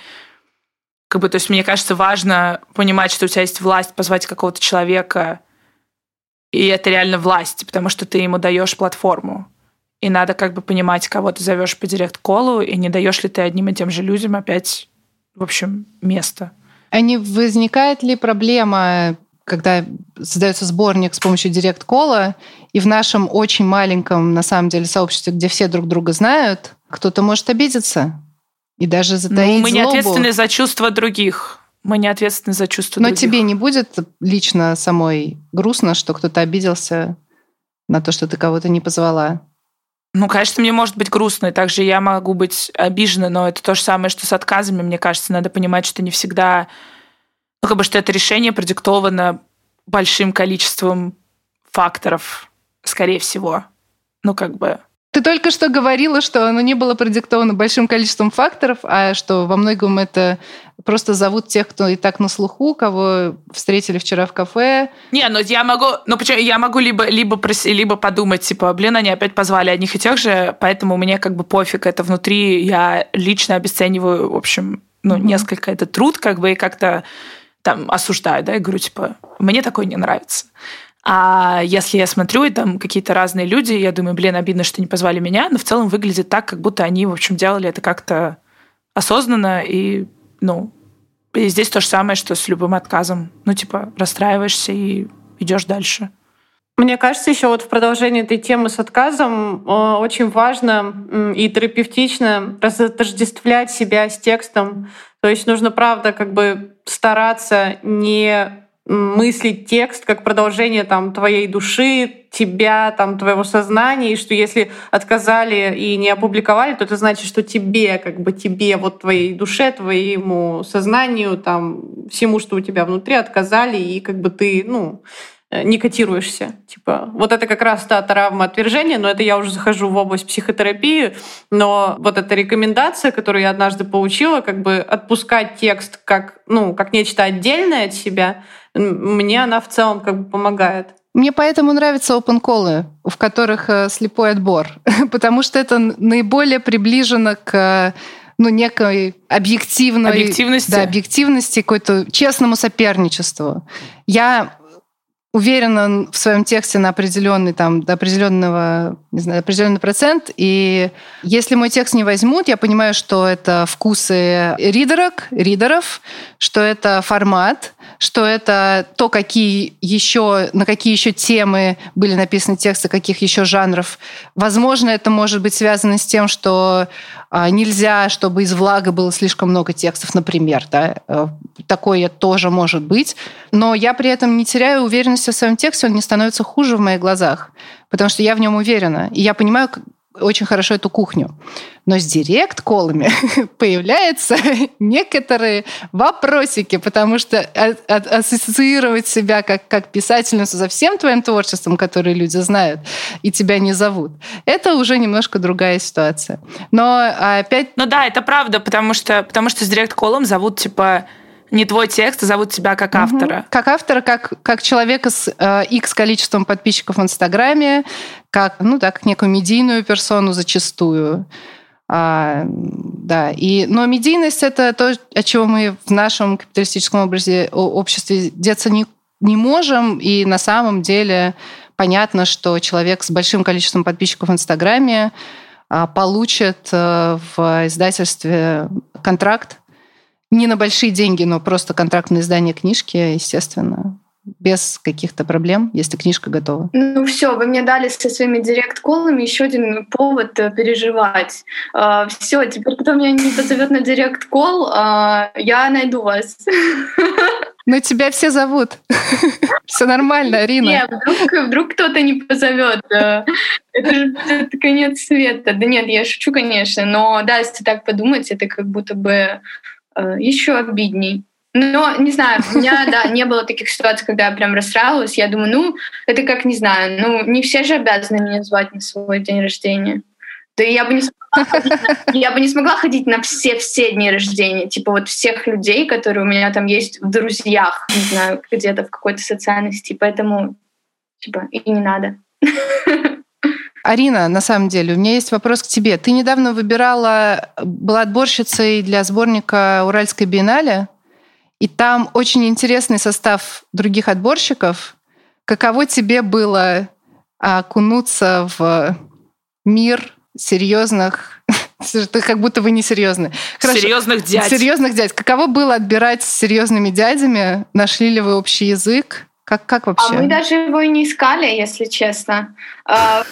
Как бы, то есть, мне кажется, важно понимать, что у тебя есть власть позвать какого-то человека, и это реально власть, потому что ты ему даешь платформу. И надо как бы понимать, кого ты зовешь по директ-колу, и не даешь ли ты одним и тем же людям опять, в общем, место. А не возникает ли проблема, когда создается сборник с помощью директ-кола, и в нашем очень маленьком, на самом деле, сообществе, где все друг друга знают, кто-то может обидеться и даже затаить ну, мы не злобу. ответственны за чувства других. Мы не ответственны за чувства Но других. тебе не будет лично самой грустно, что кто-то обиделся на то, что ты кого-то не позвала? Ну, конечно, мне может быть грустно, и также я могу быть обижена, но это то же самое, что с отказами. Мне кажется, надо понимать, что не всегда... Ну, как бы, что это решение продиктовано большим количеством факторов, скорее всего. Ну, как бы... Ты только что говорила, что оно не было продиктовано большим количеством факторов, а что во многом это просто зовут тех, кто и так на слуху, кого встретили вчера в кафе. Не, ну я могу, ну почему я могу либо либо проси, либо подумать, типа, блин, они опять позвали одних и тех же, поэтому меня как бы пофиг, это внутри я лично обесцениваю, в общем, ну mm-hmm. несколько этот труд, как бы и как-то там осуждаю, да, и говорю, типа, мне такое не нравится. А если я смотрю, и там какие-то разные люди, я думаю, блин, обидно, что не позвали меня, но в целом выглядит так, как будто они, в общем, делали это как-то осознанно, и, ну, и здесь то же самое, что с любым отказом. Ну, типа, расстраиваешься и идешь дальше. Мне кажется, еще вот в продолжении этой темы с отказом э, очень важно и терапевтично разотождествлять себя с текстом. То есть нужно, правда, как бы стараться не мыслить текст как продолжение там твоей души, тебя, там твоего сознания, и что если отказали и не опубликовали, то это значит, что тебе, как бы тебе, вот твоей душе, твоему сознанию, там всему, что у тебя внутри, отказали, и как бы ты, ну, Э, не котируешься. Типа, вот это как раз та травма отвержения, но это я уже захожу в область психотерапии, но вот эта рекомендация, которую я однажды получила, как бы отпускать текст как, ну, как нечто отдельное от себя, мне она в целом как бы помогает. Мне поэтому нравятся open колы, в которых э, слепой отбор, потому что это наиболее приближено к ну, некой объективной... Объективности? Да, объективности, какой-то честному соперничеству. Я уверена в своем тексте на определенный там до определенного не знаю определенный процент и если мой текст не возьмут я понимаю что это вкусы ридерок ридеров что это формат что это то какие еще на какие еще темы были написаны тексты каких еще жанров возможно это может быть связано с тем что а, нельзя, чтобы из влага было слишком много текстов, например. Да? Э, такое тоже может быть. Но я при этом не теряю уверенности в своем тексте, он не становится хуже в моих глазах, потому что я в нем уверена. И я понимаю, очень хорошо эту кухню. Но с директ-колами появляются некоторые вопросики, потому что ассоциировать себя как, как писательницу за всем твоим творчеством, которое люди знают, и тебя не зовут, это уже немножко другая ситуация. Но опять... Ну да, это правда, потому что, потому что с директ-колом зовут типа не твой текст, а зовут тебя как автора. Угу. Как автора, как, как человека с э, X количеством подписчиков в Инстаграме, как, ну, так, некую медийную персону зачастую. А, да, и, но медийность это то, от чего мы в нашем капиталистическом образе обществе деться не, не можем, и на самом деле понятно, что человек с большим количеством подписчиков в Инстаграме а, получит э, в издательстве контракт не на большие деньги, но просто контракт на издание книжки, естественно, без каких-то проблем, если книжка готова? Ну все, вы мне дали со своими директ-колами еще один повод э, переживать. Uh, все, теперь кто меня не позовет на директ-кол, uh, я найду вас. Ну, тебя все зовут. Все нормально, Арина. Нет, вдруг, вдруг кто-то не позовет. Это же это конец света. Да нет, я шучу, конечно, но да, если так подумать, это как будто бы еще обидней. Но, не знаю, у меня, да, не было таких ситуаций, когда я прям расстраивалась. Я думаю, ну, это как, не знаю, ну, не все же обязаны меня звать на свой день рождения. Да я бы не смогла ходить, я бы не смогла ходить на все-все дни рождения. Типа вот всех людей, которые у меня там есть в друзьях, не знаю, где-то в какой-то социальной сети. Поэтому, типа, и не надо. Арина, на самом деле, у меня есть вопрос к тебе. Ты недавно выбирала, была отборщицей для сборника Уральской биеннале, и там очень интересный состав других отборщиков. Каково тебе было окунуться в мир серьезных ты как будто вы не серьезны. Серьезных дядь. Серьезных дядь. Каково было отбирать с серьезными дядями? Нашли ли вы общий язык? Как, как вообще? А мы даже его и не искали, если честно. А,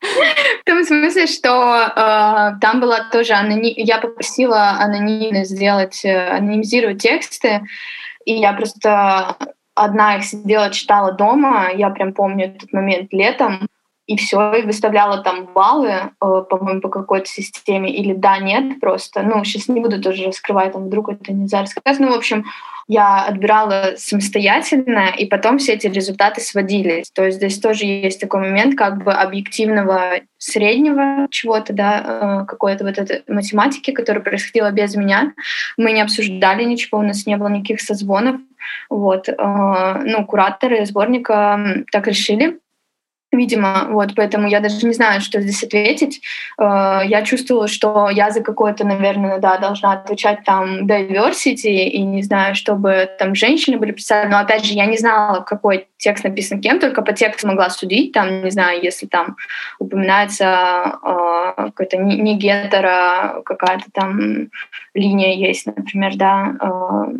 в том смысле, что э, там была тоже аноним... я попросила анонимно сделать, э, анонимизировать тексты, и я просто одна их сидела, читала дома. Я прям помню этот момент летом и все, и выставляла там баллы, э, по-моему, по какой-то системе, или да, нет, просто, ну, сейчас не буду тоже раскрывать, там, вдруг это нельзя рассказать, ну, в общем, я отбирала самостоятельно, и потом все эти результаты сводились. То есть здесь тоже есть такой момент как бы объективного среднего чего-то, да, э, какой-то вот этой математики, которая происходила без меня. Мы не обсуждали ничего, у нас не было никаких созвонов. Вот. Э, ну, кураторы сборника так решили. Видимо, вот, поэтому я даже не знаю, что здесь ответить. Э, я чувствовала, что я за какое-то, наверное, да, должна отвечать там diversity, и не знаю, чтобы там женщины были представлены. Но опять же, я не знала, какой текст написан кем, только по тексту могла судить, там, не знаю, если там упоминается э, какая-то не, гетера, какая-то там линия есть, например, да. Э,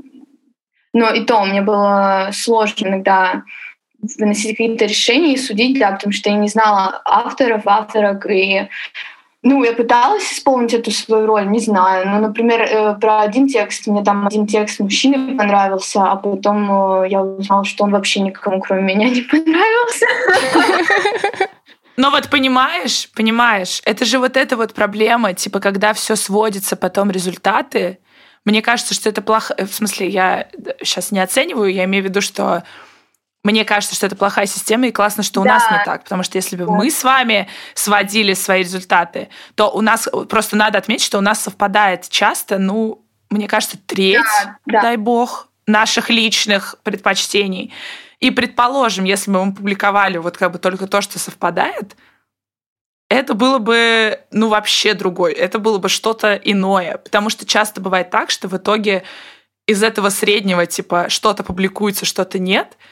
но и то мне было сложно иногда выносить какие-то решения и судить, да, потому что я не знала авторов, авторок, и ну, я пыталась исполнить эту свою роль, не знаю. Ну, например, э, про один текст, мне там один текст мужчины понравился, а потом э, я узнала, что он вообще никому, кроме меня, не понравился. Но вот понимаешь, понимаешь, это же вот эта вот проблема, типа, когда все сводится потом результаты. Мне кажется, что это плохо. В смысле, я сейчас не оцениваю, я имею в виду, что мне кажется, что это плохая система, и классно, что у да. нас не так. Потому что если бы да. мы с вами сводили свои результаты, то у нас просто надо отметить, что у нас совпадает часто, ну, мне кажется, треть, да, дай бог, наших личных предпочтений. И предположим, если бы мы публиковали вот как бы только то, что совпадает, это было бы, ну, вообще другой. Это было бы что-то иное. Потому что часто бывает так, что в итоге из этого среднего, типа, что-то публикуется, что-то нет –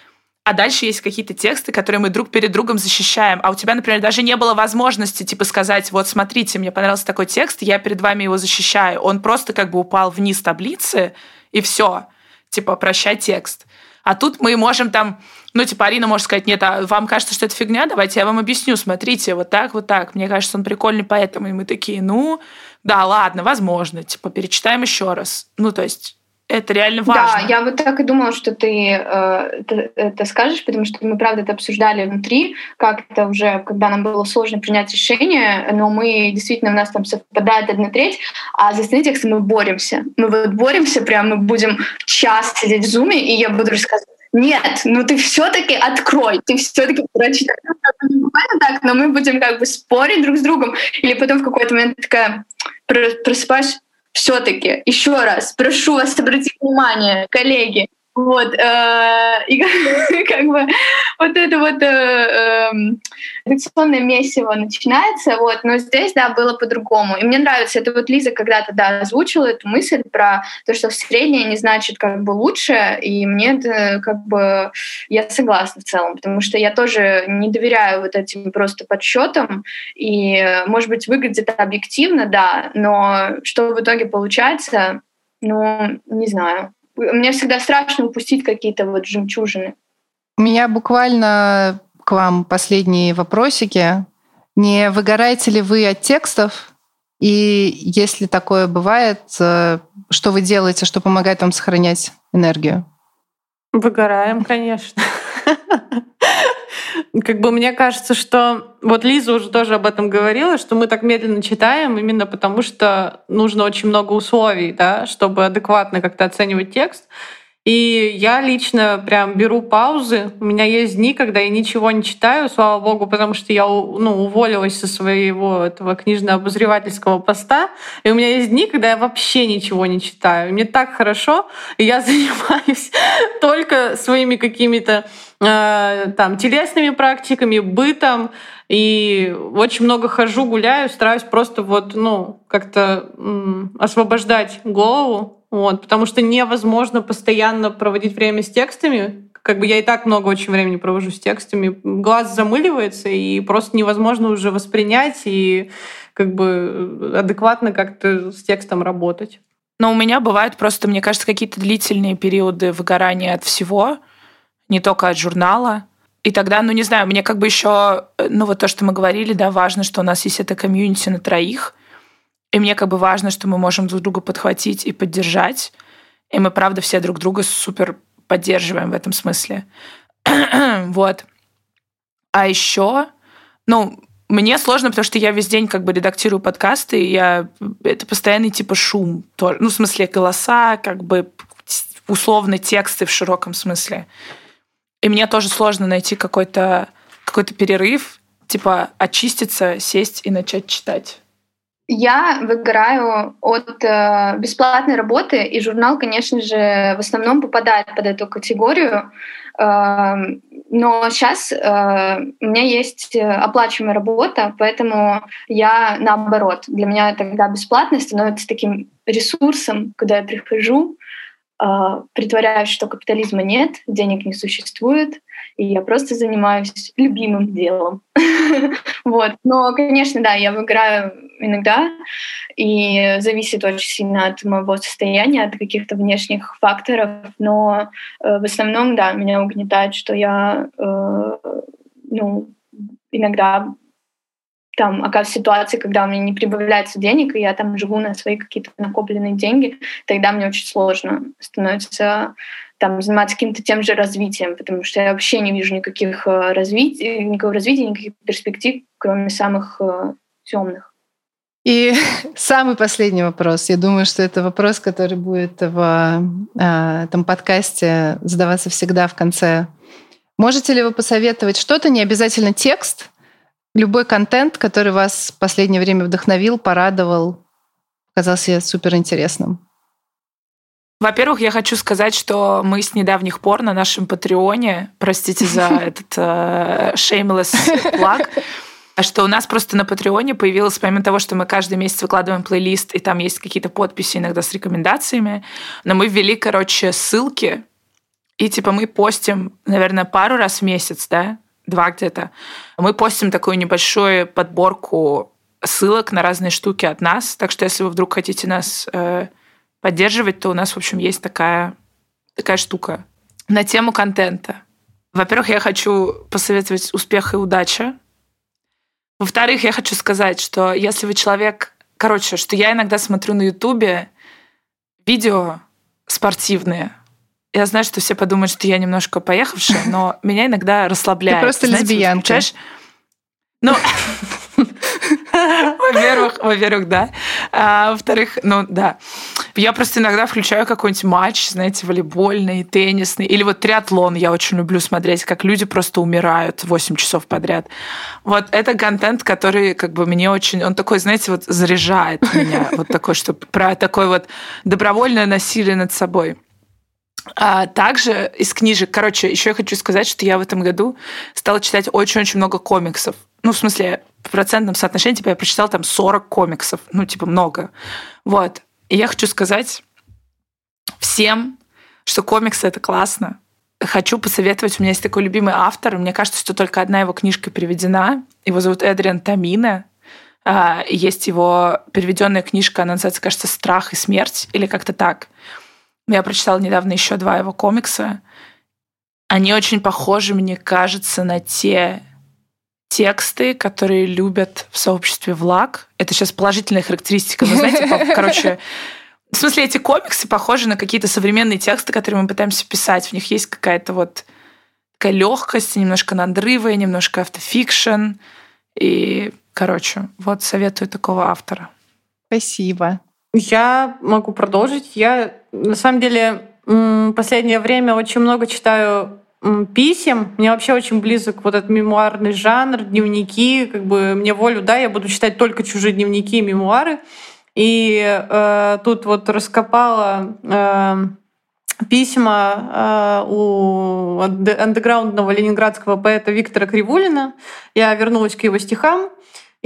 а дальше есть какие-то тексты, которые мы друг перед другом защищаем. А у тебя, например, даже не было возможности, типа, сказать, вот, смотрите, мне понравился такой текст, я перед вами его защищаю. Он просто как бы упал вниз таблицы, и все. Типа, прощай текст. А тут мы можем там, ну, типа, Арина может сказать, нет, а вам кажется, что это фигня? Давайте я вам объясню, смотрите, вот так, вот так. Мне кажется, он прикольный поэтому. И мы такие, ну, да, ладно, возможно, типа, перечитаем еще раз. Ну, то есть это реально важно. Да, я вот так и думала, что ты э, это, это скажешь, потому что мы, правда, это обсуждали внутри, как это уже, когда нам было сложно принять решение, но мы действительно, у нас там совпадает одна треть, а за остальные тексты мы боремся. Мы вот боремся, прям мы будем час сидеть в зуме, и я буду рассказывать, нет, ну ты все-таки открой, ты все-таки прочитай. Буквально так, но мы будем как бы спорить друг с другом. Или потом в какой-то момент такая просыпаюсь, все-таки, еще раз, прошу вас обратить внимание, коллеги, вот, э, и как бы вот это вот э, редакционное месиво начинается, вот, но здесь, да, было по-другому. И мне нравится, это вот Лиза когда-то, да, озвучила эту мысль про то, что среднее не значит как бы лучше, и мне это как бы, я согласна в целом, потому что я тоже не доверяю вот этим просто подсчетам, и, может быть, выглядит объективно, да, но что в итоге получается, ну, не знаю. Мне всегда страшно упустить какие-то вот жемчужины. У меня буквально к вам последние вопросики. Не выгораете ли вы от текстов? И если такое бывает, э, что вы делаете, что помогает вам сохранять энергию? Выгораем, конечно. Как бы мне кажется, что вот Лиза уже тоже об этом говорила, что мы так медленно читаем именно потому, что нужно очень много условий, да, чтобы адекватно как-то оценивать текст. И я лично прям беру паузы. У меня есть дни, когда я ничего не читаю, слава богу, потому что я ну, уволилась со своего этого книжно-обозревательского поста. И у меня есть дни, когда я вообще ничего не читаю. мне так хорошо, и я занимаюсь только своими какими-то там телесными практиками, бытом, и очень много хожу, гуляю, стараюсь просто вот, ну, как-то освобождать голову вот, потому что невозможно постоянно проводить время с текстами. Как бы я и так много очень времени провожу с текстами. Глаз замыливается, и просто невозможно уже воспринять и как бы адекватно как-то с текстом работать. Но у меня бывают просто, мне кажется, какие-то длительные периоды выгорания от всего, не только от журнала. И тогда, ну не знаю, мне как бы еще, ну вот то, что мы говорили, да, важно, что у нас есть это комьюнити на троих — и мне как бы важно, что мы можем друг друга подхватить и поддержать. И мы, правда, все друг друга супер поддерживаем в этом смысле. вот. А еще, ну, мне сложно, потому что я весь день как бы редактирую подкасты, и я... это постоянный типа шум. Ну, в смысле, голоса, как бы условно тексты в широком смысле. И мне тоже сложно найти какой-то какой перерыв, типа очиститься, сесть и начать читать. Я выгораю от э, бесплатной работы, и журнал, конечно же, в основном попадает под эту категорию. Э, но сейчас э, у меня есть оплачиваемая работа, поэтому я наоборот. Для меня тогда бесплатность становится таким ресурсом, когда я прихожу, э, притворяюсь, что капитализма нет, денег не существует, и я просто занимаюсь любимым делом. вот. Но, конечно, да, я выиграю иногда, и зависит очень сильно от моего состояния, от каких-то внешних факторов, но э, в основном, да, меня угнетает, что я, э, ну, иногда там оказывается ситуации, когда у меня не прибавляется денег, и я там живу на свои какие-то накопленные деньги, тогда мне очень сложно становится там, заниматься каким-то тем же развитием, потому что я вообще не вижу никаких э, развитий, никакого развития, никаких перспектив, кроме самых э, темных. И самый последний вопрос. Я думаю, что это вопрос, который будет в э, этом подкасте задаваться всегда в конце. Можете ли вы посоветовать что-то, не обязательно текст, любой контент, который вас в последнее время вдохновил, порадовал, казался суперинтересным? Во-первых, я хочу сказать, что мы с недавних пор на нашем Патреоне, простите за этот э, shameless plug, что у нас просто на Патреоне появилось, помимо того, что мы каждый месяц выкладываем плейлист, и там есть какие-то подписи иногда с рекомендациями, но мы ввели, короче, ссылки, и типа мы постим, наверное, пару раз в месяц, да, два где-то, мы постим такую небольшую подборку ссылок на разные штуки от нас. Так что если вы вдруг хотите нас э, поддерживать, то у нас, в общем, есть такая, такая штука. На тему контента. Во-первых, я хочу посоветовать успех и удача. Во-вторых, я хочу сказать, что если вы человек... Короче, что я иногда смотрю на Ютубе видео спортивные. Я знаю, что все подумают, что я немножко поехавшая, но меня иногда расслабляет. Ты просто Знаете, лесбиянка. Ну, Во-первых, во-первых, да. А, во-вторых, ну да. Я просто иногда включаю какой-нибудь матч, знаете, волейбольный, теннисный. Или вот триатлон я очень люблю смотреть, как люди просто умирают 8 часов подряд. Вот это контент, который как бы мне очень... Он такой, знаете, вот заряжает меня. Вот такой, что про такое вот добровольное насилие над собой. А также из книжек, короче, еще я хочу сказать, что я в этом году стала читать очень-очень много комиксов. Ну, в смысле, в процентном соотношении, типа, я прочитала там 40 комиксов. Ну, типа, много. Вот. И я хочу сказать всем, что комиксы — это классно. Хочу посоветовать, у меня есть такой любимый автор, мне кажется, что только одна его книжка переведена. Его зовут Эдриан Тамина. Есть его переведенная книжка, она называется, кажется, «Страх и смерть» или как-то так. Я прочитала недавно еще два его комикса. Они очень похожи, мне кажется, на те тексты, которые любят в сообществе влаг. Это сейчас положительная характеристика. Но знаете, короче, в смысле, эти комиксы похожи на какие-то современные тексты, которые мы пытаемся писать. В них есть какая-то вот такая легкость, немножко надрывы, немножко автофикшн. И, короче, вот советую такого автора. Спасибо. Я могу продолжить. Я, на самом деле, последнее время очень много читаю писем. Мне вообще очень близок вот этот мемуарный жанр, дневники. Как бы мне волю, да, я буду читать только чужие дневники и мемуары. И э, тут вот раскопала э, письма э, у андеграундного ленинградского поэта Виктора Кривулина. Я вернулась к его стихам.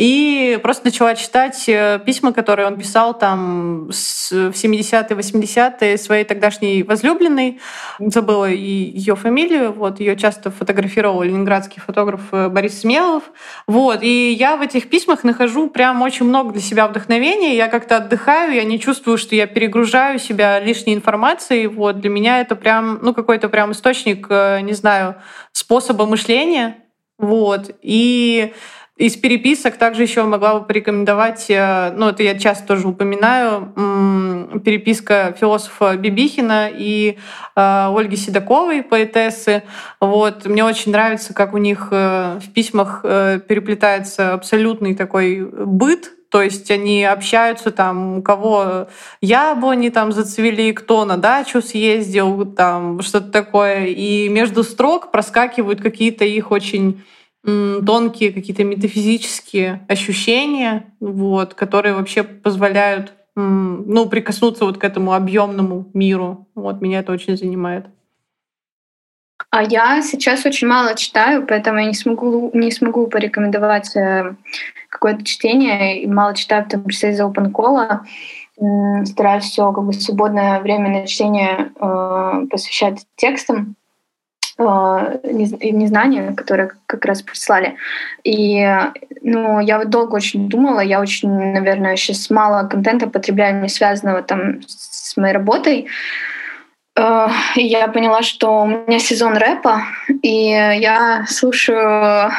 И просто начала читать э, письма, которые он писал там в 70-е, 80-е своей тогдашней возлюбленной. Забыла и ее фамилию. Вот, ее часто фотографировал ленинградский фотограф э, Борис Смелов. Вот, и я в этих письмах нахожу прям очень много для себя вдохновения. Я как-то отдыхаю, я не чувствую, что я перегружаю себя лишней информацией. Вот, для меня это прям, ну, какой-то прям источник, э, не знаю, способа мышления. Вот, и из переписок также еще могла бы порекомендовать, э, ну это я часто тоже упоминаю, переписка философа Бибихина и э, Ольги Седоковой, поэтессы. Вот. Мне очень нравится, как у них э, в письмах переплетается абсолютный такой быт, то есть они общаются там, у кого яблони там зацвели, кто на дачу съездил, там что-то такое. И между строк проскакивают какие-то их очень тонкие какие-то метафизические ощущения, вот, которые вообще позволяют ну, прикоснуться вот к этому объемному миру. Вот меня это очень занимает. А я сейчас очень мало читаю, поэтому я не смогу, не смогу порекомендовать э, какое-то чтение. И мало читаю, в том числе из Open Call. Стараюсь все как бы свободное время на чтение э, посвящать текстам. Э, незнания, которые как раз прислали. И ну, я вот долго очень думала, я очень, наверное, сейчас мало контента потребляю, не связанного там с моей работой. Э, и я поняла, что у меня сезон рэпа, и я слушаю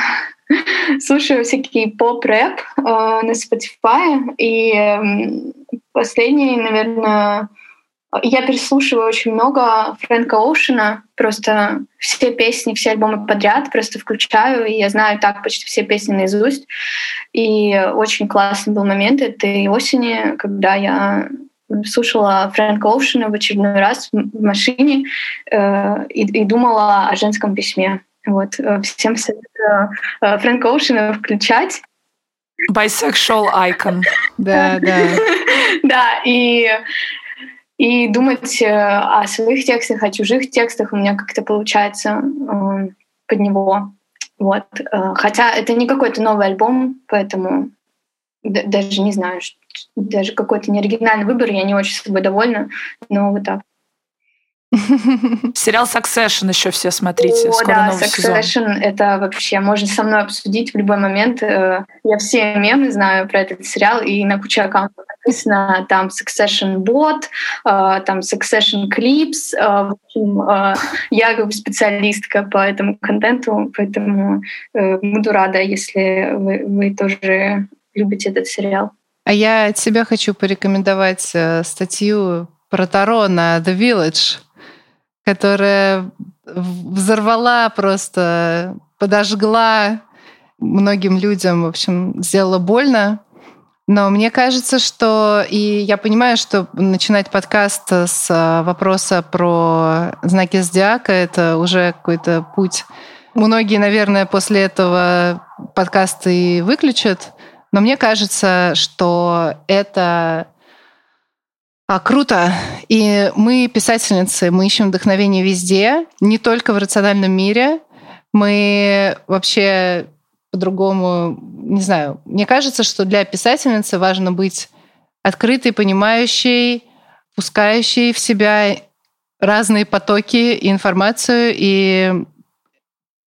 слушаю всякий поп-рэп э, на Spotify, и последний, наверное, я переслушиваю очень много Фрэнка Оушена, просто все песни, все альбомы подряд просто включаю, и я знаю так почти все песни наизусть. И очень классный был момент этой осени, когда я слушала Фрэнка Оушена в очередной раз в машине э, и, и думала о женском письме. Вот. Э, всем советую э, Фрэнка Оушена включать. Bisexual icon. Да, да. Да, и и думать э, о своих текстах, о чужих текстах у меня как-то получается э, под него. Вот. Э, хотя это не какой-то новый альбом, поэтому даже не знаю, даже какой-то неоригинальный выбор, я не очень с собой довольна, но вот так. Сериал Succession еще все смотрите. О, Скоро да, новый Succession сезон. это вообще можно со мной обсудить в любой момент. Э, я все мемы знаю про этот сериал, и на куче аккаунтов написано там Succession Bot, э, там Succession Clips. Э, в общем, я как бы специалистка по этому контенту, поэтому буду рада, если вы, вы тоже любите этот сериал. А я от себя хочу порекомендовать статью про Таро на The Village которая взорвала просто, подожгла многим людям, в общем, сделала больно. Но мне кажется, что... И я понимаю, что начинать подкаст с а, вопроса про знаки зодиака — это уже какой-то путь. Многие, наверное, после этого подкасты выключат. Но мне кажется, что это а, круто. И мы писательницы, мы ищем вдохновение везде, не только в рациональном мире. Мы вообще по-другому, не знаю, мне кажется, что для писательницы важно быть открытой, понимающей, пускающей в себя разные потоки и информацию, и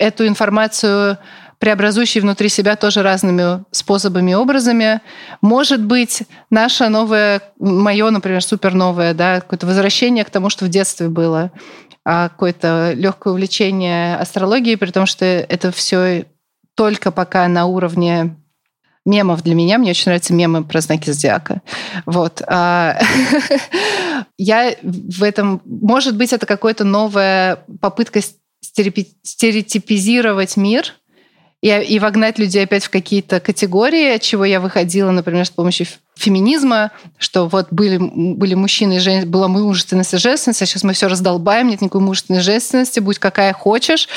эту информацию преобразующий внутри себя тоже разными способами и образами. Может быть, наше новое, мое, например, супер новое, да, какое-то возвращение к тому, что в детстве было, а какое-то легкое увлечение астрологией, при том, что это все только пока на уровне мемов для меня. Мне очень нравятся мемы про знаки зодиака. Вот. А, я в этом... Может быть, это какая-то новая попытка стереотипизировать мир — и, и вогнать людей опять в какие-то категории, от чего я выходила, например, с помощью феминизма, что вот были, были мужчины и женщины, была мужественность и женственность, а сейчас мы все раздолбаем, нет никакой мужественной женственности, будь какая хочешь.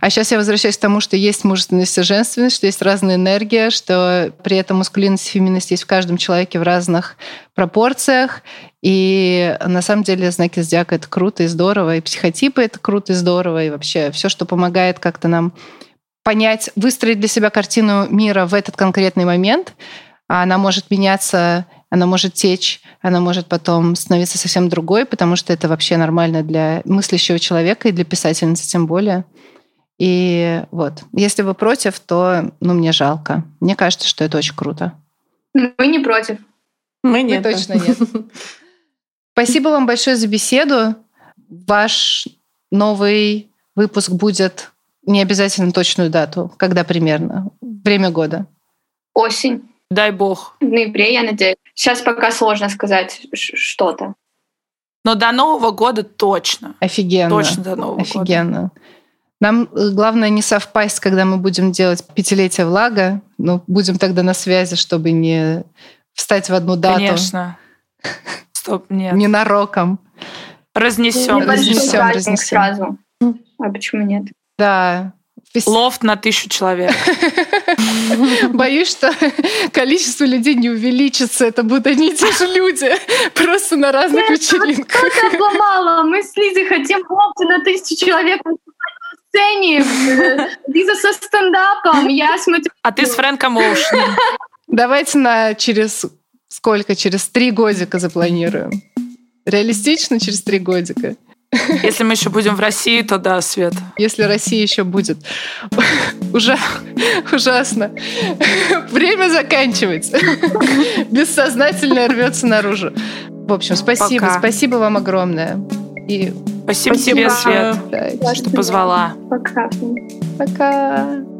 А сейчас я возвращаюсь к тому, что есть мужественность и женственность, что есть разная энергия, что при этом маскулинность и феминность есть в каждом человеке в разных пропорциях. И на самом деле знаки зодиака — это круто и здорово, и психотипы — это круто и здорово, и вообще все, что помогает как-то нам понять, выстроить для себя картину мира в этот конкретный момент. Она может меняться, она может течь, она может потом становиться совсем другой, потому что это вообще нормально для мыслящего человека и для писательницы тем более. И вот, если вы против, то, ну, мне жалко. Мне кажется, что это очень круто. Мы не против. Мы нет. Мы точно нет. Спасибо вам большое за беседу. Ваш новый выпуск будет не обязательно точную дату. Когда примерно? Время года? Осень. Дай бог. В ноябре, я надеюсь. Сейчас пока сложно сказать что-то. Но до Нового года точно. Офигенно. Точно до Нового Офигенно. года. Офигенно. Нам э, главное не совпасть, когда мы будем делать пятилетие влага. Но будем тогда на связи, чтобы не встать в одну дату. Конечно. Стоп, нет. Ненароком. Разнесем. Разнесем, разнесем. сразу. А почему нет? Да. Лофт на тысячу человек. Боюсь, что количество людей не увеличится. Это будут одни и те же люди, просто на разных вечеринках. Что ты обломала? Мы с Лизой хотим лофты на тысячу человек на сцене. Лиза со стендапом, я смотрю. А ты с Фрэнком Оушеном. Давайте на через сколько? Через три годика запланируем. Реалистично через три годика. Если мы еще будем в России, то да, Свет. Если Россия еще будет. Ужа... Ужасно. Время заканчивается. Бессознательно рвется наружу. В общем, спасибо. Пока. Спасибо вам огромное. И спасибо, спасибо тебе, Свет, да, что позвала. Пока. Пока.